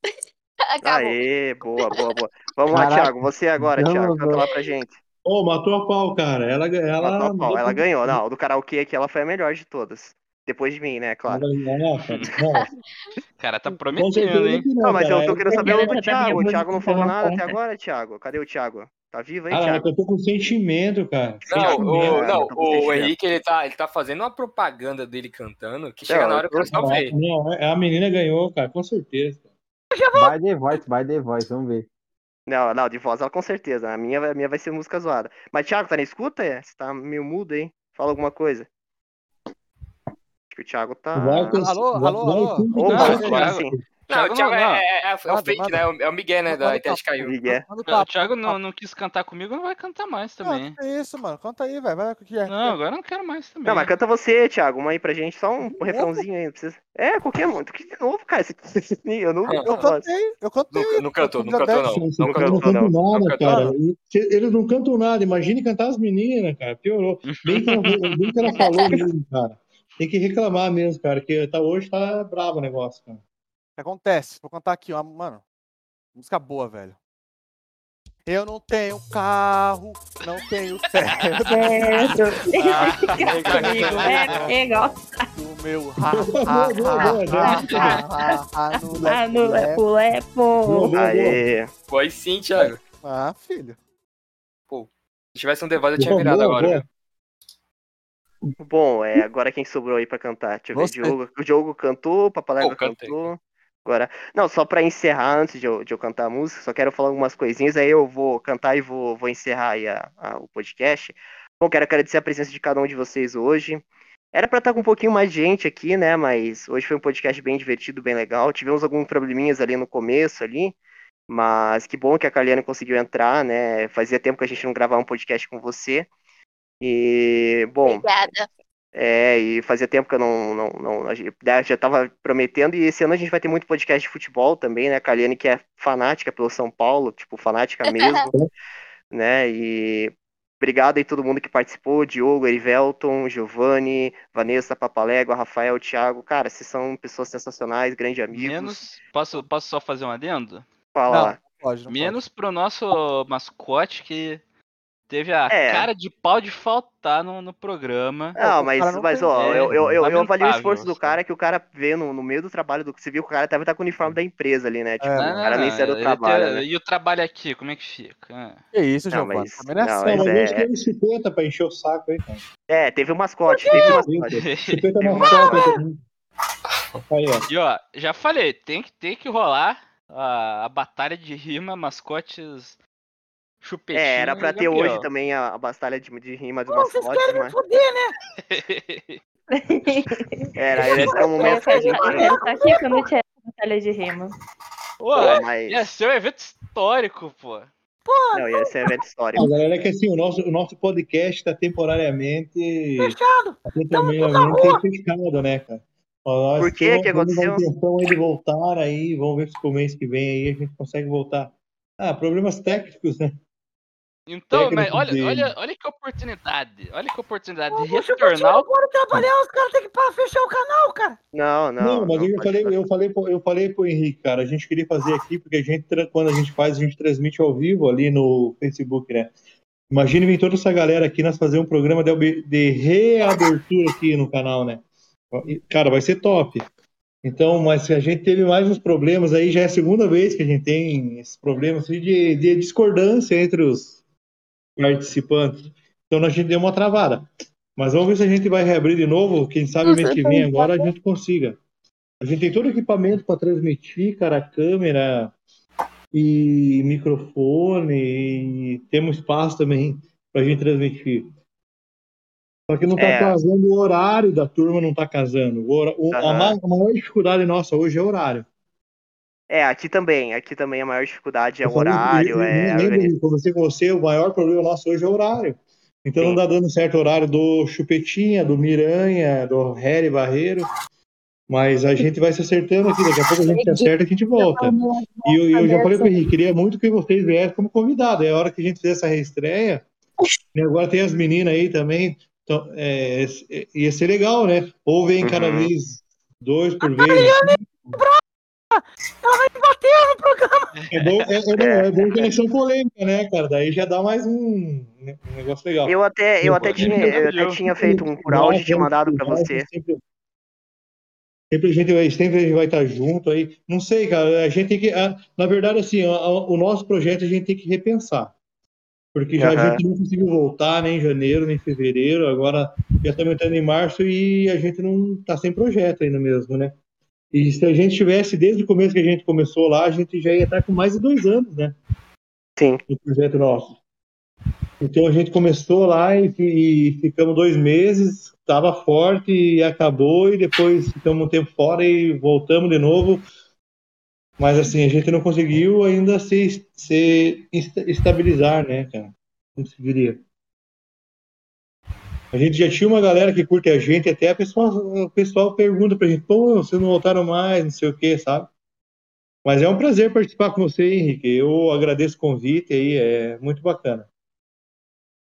Acabou. Aê, boa, boa, boa. Vamos lá, Caraca. Thiago, você agora, Não, Thiago, canta lá pra gente. Ô, matou a pau, cara. Ela, ela, Matou a pau, ela ganhou. Não, do karaokê aqui ela foi a melhor de todas. Depois de mim, né, claro. Não, O cara tá prometendo, hein? não, Não, mas eu tô querendo saber do Thiago. O Thiago não falou na nada até agora, Thiago. Cadê o Thiago? Tá vivo aí, Ah, Thiago? cantou com sentimento, cara. Não, o, não, Tá o. Henrique ele tá, ele tá fazendo uma propaganda dele cantando que chega Não, na hora que eu só ver. Não, a menina ganhou, cara, com certeza. By The Voice, by The Voice, vamos ver. Não, não, de voz ela com certeza. A minha, a minha vai ser música zoada. Mas, Thiago, tá na escuta? É? Você tá meio mudo aí? Fala alguma coisa. Acho que o Thiago tá. Vai Alô, vai- alô, vai alô? Opa, vai- agora sim. Não, o Thiago não, é, não. é, é, é o fake, manda. né? É o- É Miguel, né? Da internet caiu. Miguel. Manda O Thiago não, não quis cantar comigo, não vai cantar mais também. Ah, é isso, mano. Conta aí, velho. Vai o que é. Não, agora eu não quero mais também. Não, mas canta você, Thiago. Uma aí pra gente, só um, um refrãozinho aí. Não precisa... É, qualquer um. Que de novo, cara. Eu não. Eu não cantei, eu cantei. Não, não cantou, não cantou, não. Não não cantou. não. nada, Não cara. não. E Eles não cantam nada. Imagine cantar as meninas, cara. Piorou. Bem que ela, bem que ela falou mesmo, cara. Tem que reclamar mesmo, cara. Que tá, hoje tá bravo o negócio, cara. Que acontece? Vou contar aqui, ó. Mano, música boa, velho. Eu não tenho carro, não tenho teto. Ah, comigo, é igual. O meu ha, ha, ha, ha, ha, no lepo, lepo. Aê. Pô, aí sim, Thiago. Ah, filho. Se tivesse um The Voice, eu tinha virado agora. Bom, é, agora quem sobrou aí pra cantar? Deixa eu ver. Diogo, o Diogo cantou, o Papalégua Pô, cantei. cantou. Agora, não, só pra encerrar, antes de eu, de eu cantar a música, só quero falar algumas coisinhas, aí eu vou cantar e vou, vou encerrar a- a- o podcast. Bom, quero agradecer a presença de cada um de vocês hoje. Era pra estar com um pouquinho mais de gente aqui, né, mas hoje foi um podcast bem divertido, bem legal. Tivemos alguns probleminhas ali no começo ali, mas que bom que a Kaliane conseguiu entrar, né, fazia tempo que a gente não gravava um podcast com você. E, bom, Obrigada. É, e fazia tempo que eu não, não, não a gente- né, já tava prometendo, e esse ano a gente vai ter muito podcast de futebol também, né? A Kaliane que é fanática pelo São Paulo, tipo, fanática mesmo, né? E obrigado aí todo mundo que participou, Diogo, Erivelton, Giovanni, Vanessa, Papalégua, Rafael, Thiago, cara, vocês são pessoas sensacionais, grandes amigos. Menos. Posso, posso só fazer um adendo? Fala Não, pode, não Menos pro nosso mascote que teve a É. cara de pau de faltar no, no programa. Não, mas, não mas ó, É, eu, eu, eu, eu avalio o esforço do assim. cara, que o cara vê no, no meio do trabalho do. Você viu que o cara deve estar com o uniforme da empresa ali, né? Tipo, É, o Não, cara nem não, saiu do trabalho, tem- né? E o trabalho aqui, como é que fica? Ah. Que isso, Não, Giovanni. mas- não é não, assim. Não, mas mas é- hoje teve 50 pra encher o saco aí, cara. É, teve o mascote, teve o mascote. 50 Teve mascote. Aí, ó. E ó, já falei, tem que, tem que rolar a, a batalha de rima mascotes chupetinho. É, era pra ter hoje também a, a batalha de, de rima dos Pô, vocês mascotes, querem me mas. foder, né? Era, esse é o momento que a gente. eu quero estar aqui quando tiver batalha de rima. Pô, Pô, mas. ia ser um evento histórico, pô. Não, ia ser evento histórico. A galera é que assim, o nosso, o nosso podcast está temporariamente, Fechado. tá temporariamente fechado, né, cara? Ó, Por que a aconteceu? intenção aí de voltar aí, vamos ver se pro mês que vem aí a gente consegue voltar. Ah, problemas técnicos, né? Então, mas olha, dele. olha, olha que oportunidade. Olha que oportunidade de retornar. não pode trabalhar, os caras têm que fechar o canal, cara. Não, não. Não, mas não eu, falei, eu, falei, pro- eu falei pro Henrique, cara, a gente queria fazer aqui, porque a gente, quando a gente faz, a gente transmite ao vivo ali no Facebook, né? Imagine vir toda essa galera aqui, nós fazer um programa de, de reabertura aqui no canal, né? Cara, vai ser top. Então, mas a gente teve mais uns problemas aí, já é a segunda vez que a gente tem esses problemas assim, de, de discordância entre os participantes. Então a gente deu uma travada. Mas vamos ver se a gente vai reabrir de novo. Quem sabe mês que vem agora a gente consiga. A gente tem todo o equipamento para transmitir, cara, câmera e microfone, e temos espaço também para a gente transmitir. Só que não está É. casando o horário da turma, não está casando. O o- a maior dificuldade nossa hoje é o horário. É, aqui também. Aqui também a maior dificuldade é Eu o horário, eu- eu é de conversei com você, o maior problema nosso hoje é o horário. Então não Sim. dá dando certo o horário do Chupetinha, do Miranha, do Harry Barreiro. Mas a gente vai se acertando aqui, daqui a pouco a gente se acerta e a gente volta. E eu, eu já falei para o Henrique, queria muito que vocês viessem como convidado. É a hora que a gente fizer essa reestreia. E agora tem as meninas aí também. Então, é, é- ia ser legal, né? Ou vem cada Uhum. vez dois por vez. Ela vai me bater no programa. É bom, é, é, não, é bom que eles são polêmica, né, cara? Daí já dá mais um, um negócio legal. Eu até, eu até tinha, eu até tinha feito um por áudio e tinha mandado pra você. Sempre, sempre a gente vai, sempre a gente vai estar junto aí. Não sei, cara. A gente tem que, a- na verdade, assim, a- a- o nosso projeto a gente tem que repensar, porque já a Aham. gente não conseguiu voltar nem em janeiro nem em fevereiro. Agora já estamos entrando em março e a gente não está sem projeto ainda mesmo, né? E se a gente tivesse desde o começo que a gente começou lá, a gente já ia estar com mais de dois anos, né? Sim. no projeto nosso. Então a gente começou lá e, e ficamos dois meses, estava forte e acabou, e depois ficamos um tempo fora e voltamos de novo. Mas assim, a gente não conseguiu ainda se, se esta- estabilizar, né, cara? Como se diria. A gente já tinha uma galera que curte a gente, até a pessoa, o pessoal pergunta pra gente, pô, vocês não voltaram mais, não sei o que, sabe? Mas é um prazer participar com você, Henrique. Eu agradeço o convite aí, é muito bacana.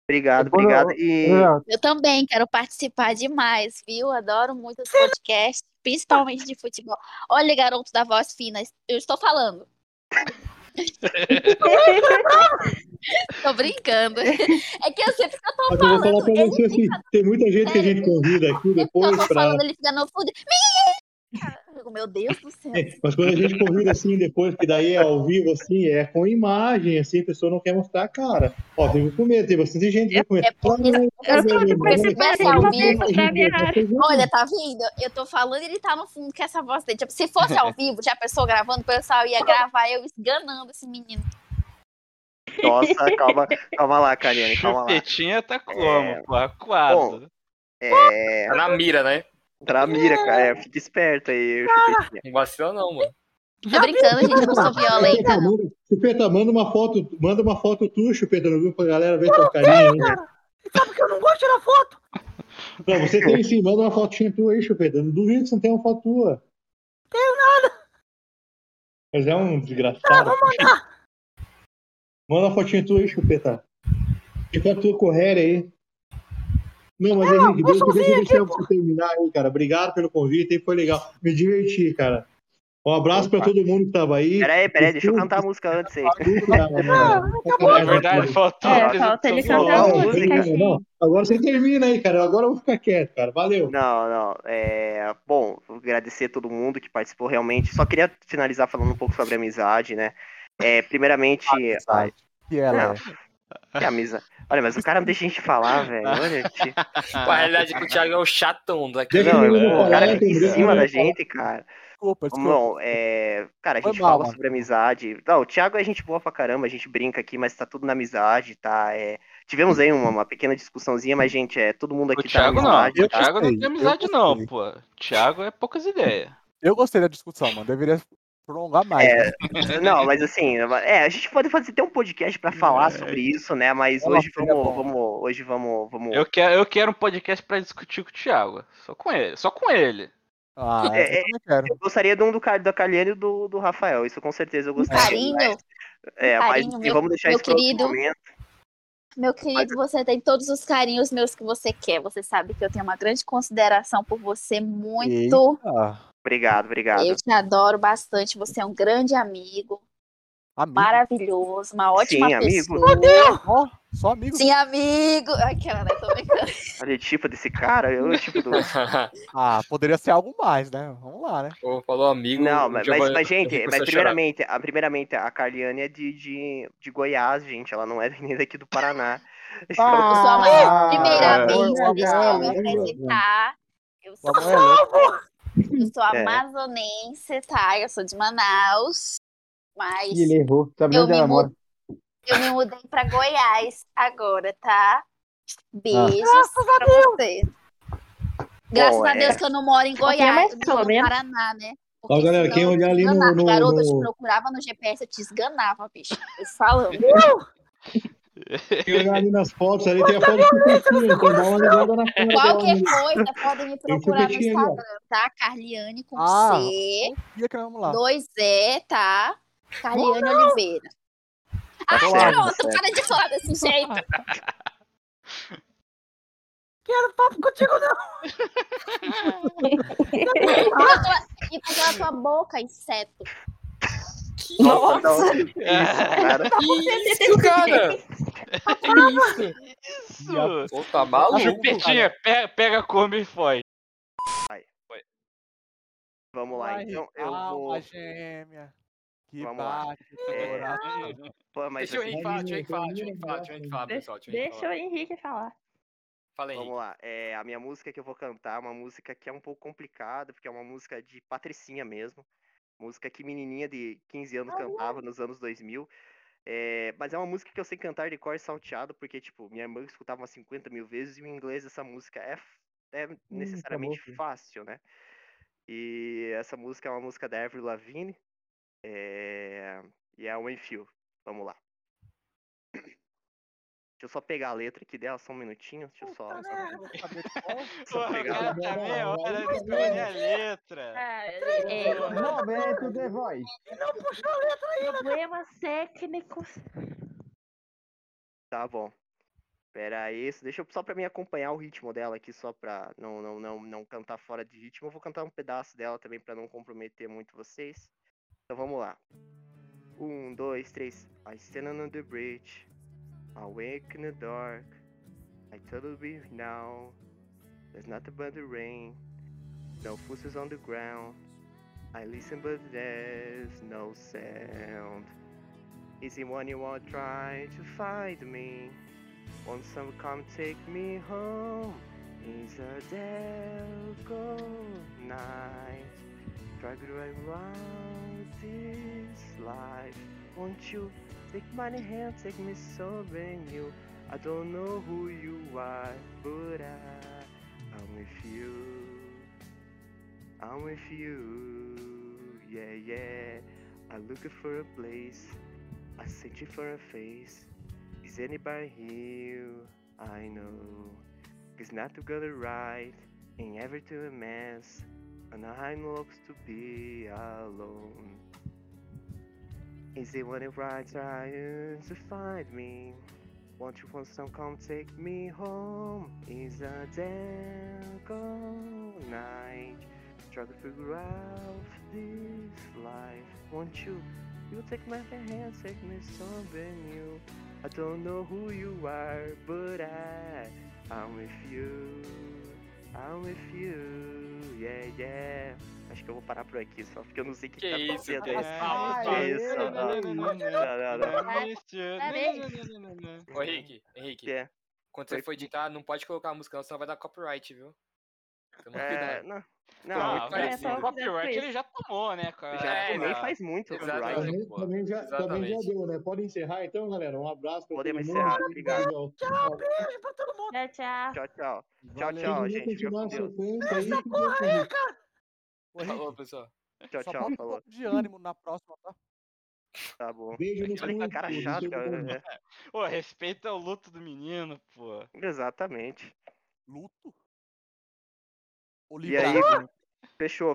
Obrigado, obrigado. E Eu também quero participar demais, viu? Adoro muito os podcasts, principalmente de futebol. Olha, garoto da voz fina, eu estou falando. tô brincando. É que eu sempre que eu tô Mas eu vou falar falando, pra você assim, tem muita gente que a gente convida aqui eu depois tô pra. falando, ele fica no fundo. Meu Deus do céu. Mas quando a gente convida assim depois, que daí é ao vivo, assim, é com imagem, assim, a pessoa não quer mostrar a cara. Ó, teve que comer, tem bastante gente que vai comer. É porque é Olha, tá vendo? Eu tô falando e ele tá no fundo com essa voz dele. Tipo, se fosse ao vivo, já a pessoa gravando, o pessoal ia gravar eu esganando esse menino. nossa, calma, calma lá, Kariane, calma lá. Chupetinha tá como? É. Pô, acuado. É. Tá na mira, né? Tá na mira, cara. É, fica esperto aí, chupetinha. Não vacila não, mano. Tô brincando, gente, eu não sou violenta, Chupeta, não. manda- Chupeta, manda uma foto, manda uma foto tua, Chupeta, no grupo pra galera ver teu carinho aí. Sabe que eu não gosto de tirar foto? Não, você tem sim, manda uma fotinha tua aí, Chupeta. Não duvido que você não tenha uma foto tua. Tenho nada. Mas é um Ah, desgraçado. vou mandar. Manda uma fotinha tua aí, Chupeta. Com a tua correria aí. Não, mas Henrique, deixa, deixa, deixa eu terminar aí, cara. Obrigado pelo convite aí, foi legal. Me diverti, cara. Um abraço pra todo mundo que tava aí. Peraí, peraí, deixa eu cantar a música antes aí. É verdade, faltou É, a falta ele cantar a música. Não, agora você termina aí, cara. Agora eu vou ficar quieto, cara. Valeu. Não, não. É, bom, vou agradecer a todo mundo que participou realmente. Só queria finalizar falando um pouco sobre a amizade, né? É, primeiramente. Amizade. Que ela é. Que amizade. Olha, mas o cara não deixa a gente falar, velho. Olha, tio. A realidade é que o Thiago é o chatão daqui. Não, eu eu- o cara fica em cima da gente, cara. Desculpa, desculpa. Bom, é, cara, a gente mal, fala mano. sobre amizade. Não, o Thiago é gente boa pra caramba, a gente brinca aqui, mas tá tudo na amizade, tá? É, tivemos aí uma, uma pequena discussãozinha, mas, gente, é, todo mundo O aqui tá na Thiago não. amizade. O Eu Thiago não tem amizade, não, pô. O Thiago é poucas ideias. Eu gostei da discussão, mano. Deveria prolongar mais. É, né? Não, mas assim, é, a gente pode fazer até um podcast pra falar sobre isso, né? Mas Fala, hoje vamos, vamos, hoje vamos, vamos. Eu quero, eu quero um podcast pra discutir com o Thiago. Só com ele. Só com ele. Ah, É, eu. Eu gostaria de um do, Car- da Carliane e do, do Rafael, isso com certeza eu gostaria. Carinho, mas- é, mas carinho, assim, meu- vamos deixar meu isso para querido. momento. meu querido, você tem todos os carinhos meus que você quer. Você sabe que eu tenho uma grande consideração por você, muito. Eita, Obrigado, obrigado. Eu te adoro bastante. Você é um grande amigo, amigo. maravilhoso, uma ótima Sim, amigo. pessoa. Ó, só amigo. Sim, amigo. Aquela, né? Tô brincando. Olha o tipo desse cara, eu tipo do. Ah, poderia ser algo mais, né? Vamos lá, né? Pô, falou amigo. Não, mas, mas, mas, gente, mas primeiramente, a, primeiramente, a Carliane é de, de, de Goiás, gente. Ela não é nem daqui do Paraná. Eu sou a Ah, mãe. Primeiramente, o deixa eu me apresentar. Eu sou, é louco. Eu sou É. amazonense, tá? Eu sou de Manaus. Mas ele errou. Sabe eu onde me, ela mora? mu- eu me mudei pra Goiás agora, tá? Beijos Graças a pra você. Graças Bom, a é- Deus que eu não moro em pouquinho Goiás, mais, no, pelo no. Paraná, né? Ó, Porque galera, quem eu te olhar ali no- no- Garota, eu te procurava no GPS, eu te esganava, bicho. Eu falando. Quem olhar ali nas fotos, ali tem a foto do Chupetinha, então dá uma ligada na cara Qualquer dela. coisa, podem me procurar no chupetinho. Instagram, tá? Carliane com Ah, C, Dia que vamos lá. dois E, tá? Carliane Oliveira. Ah, certo, garoto, tá certo. para de falar desse jeito. Quero papo contigo, não. E aquela tua boca, inseto. Nossa, não. Isso, cara. Isso, cara! Isso? Isso! Pô, tá maluco, Chupetinha, pega, pega, come e foi. Vamos lá, Ai, então eu vou. gêmea. Que Vamos lá. bate É, coração. Pô, mas Deixa o assim, Henrique falar, deixa o Henrique falar, deixa o Henrique falar, deixa o Henrique falar, Deixa, pessoal. Deixa o Henrique deixa o falar. Henrique falar. Fala, Henrique. Vamos lá, é, a minha música que eu vou cantar é uma música que é um pouco complicada, porque é uma música de patricinha mesmo. Música que menininha de 15 anos cantava nos anos 2000. É, mas é uma música que eu sei cantar de cor salteado, porque, tipo, minha irmã escutava umas 50 mil vezes e o inglês dessa música é, é necessariamente acabou, filho. fácil, né? E essa música é uma música da Avril Lavigne. É... E é um enfio. Vamos lá. Deixa eu só pegar a letra aqui dela, só um minutinho. Deixa eu só. Puta só o pegar. tá meia hora de escolher a letra. É, Momento The Voice. Não puxou a letra aí, né? problemas técnicos. Tá bom. Pera aí, deixa eu só pra mim acompanhar o ritmo dela aqui, só pra não, não, não, não cantar fora de ritmo. Eu vou cantar um pedaço dela também pra não comprometer muito vocês. Então vamos lá. Um, dois, três. I stand on the bridge, awake in the dark. I totally be now. There's nothing but the rain. No footsteps on the ground. I listen, but there's no sound. Is it when you are trying to find me? Won't someone come take me home? It's a difficult night. Try to around this life. Won't you take my hand, take me somewhere new? I don't know who you are, but I, I'm with you. I'm with you. Yeah, yeah. I'm looking for a place. I searching for a face. Is anybody here? I know. It's not to go together right. Ain't everything a mess. And I looks to be alone. Is it when it right trying to find me? Won't you want some come take me home? It's a damn night. Try to figure out this life. Won't you? You take my hand, take me somewhere new. I don't know who you are, but I, I'm with you. I'm with you. Yeah, yeah. Acho que eu vou parar por aqui só, porque eu não sei o que, Que tá isso, acontecendo. Que isso, não, não, não, não. Ô, Henrique, Henrique. Que é? Quando você for editar, não pode colocar a música, não, senão vai dar copyright, viu? Toma É, não, Não, não, é o copyright ele já tomou, né, cara? já É, tomei faz muito Exatamente. Também, já, também já deu, né? Pode encerrar então, galera. Um abraço pra Podemos todo mundo. encerrar, obrigado. Tchau, beijo pra todo mundo. Tchau, tchau. Tchau, tchau. Tchau, gente. Continuar a sequência aí. Porra aí, cara. Falou, pessoal. Tchau, só tchau. um Falou. pouco de ânimo na próxima, tá? Tá bom. Beijo no Olha que cara pô, chato, cara. ver. É, Pô, respeita o luto do menino, pô. Exatamente. Luto? E aí, fechou.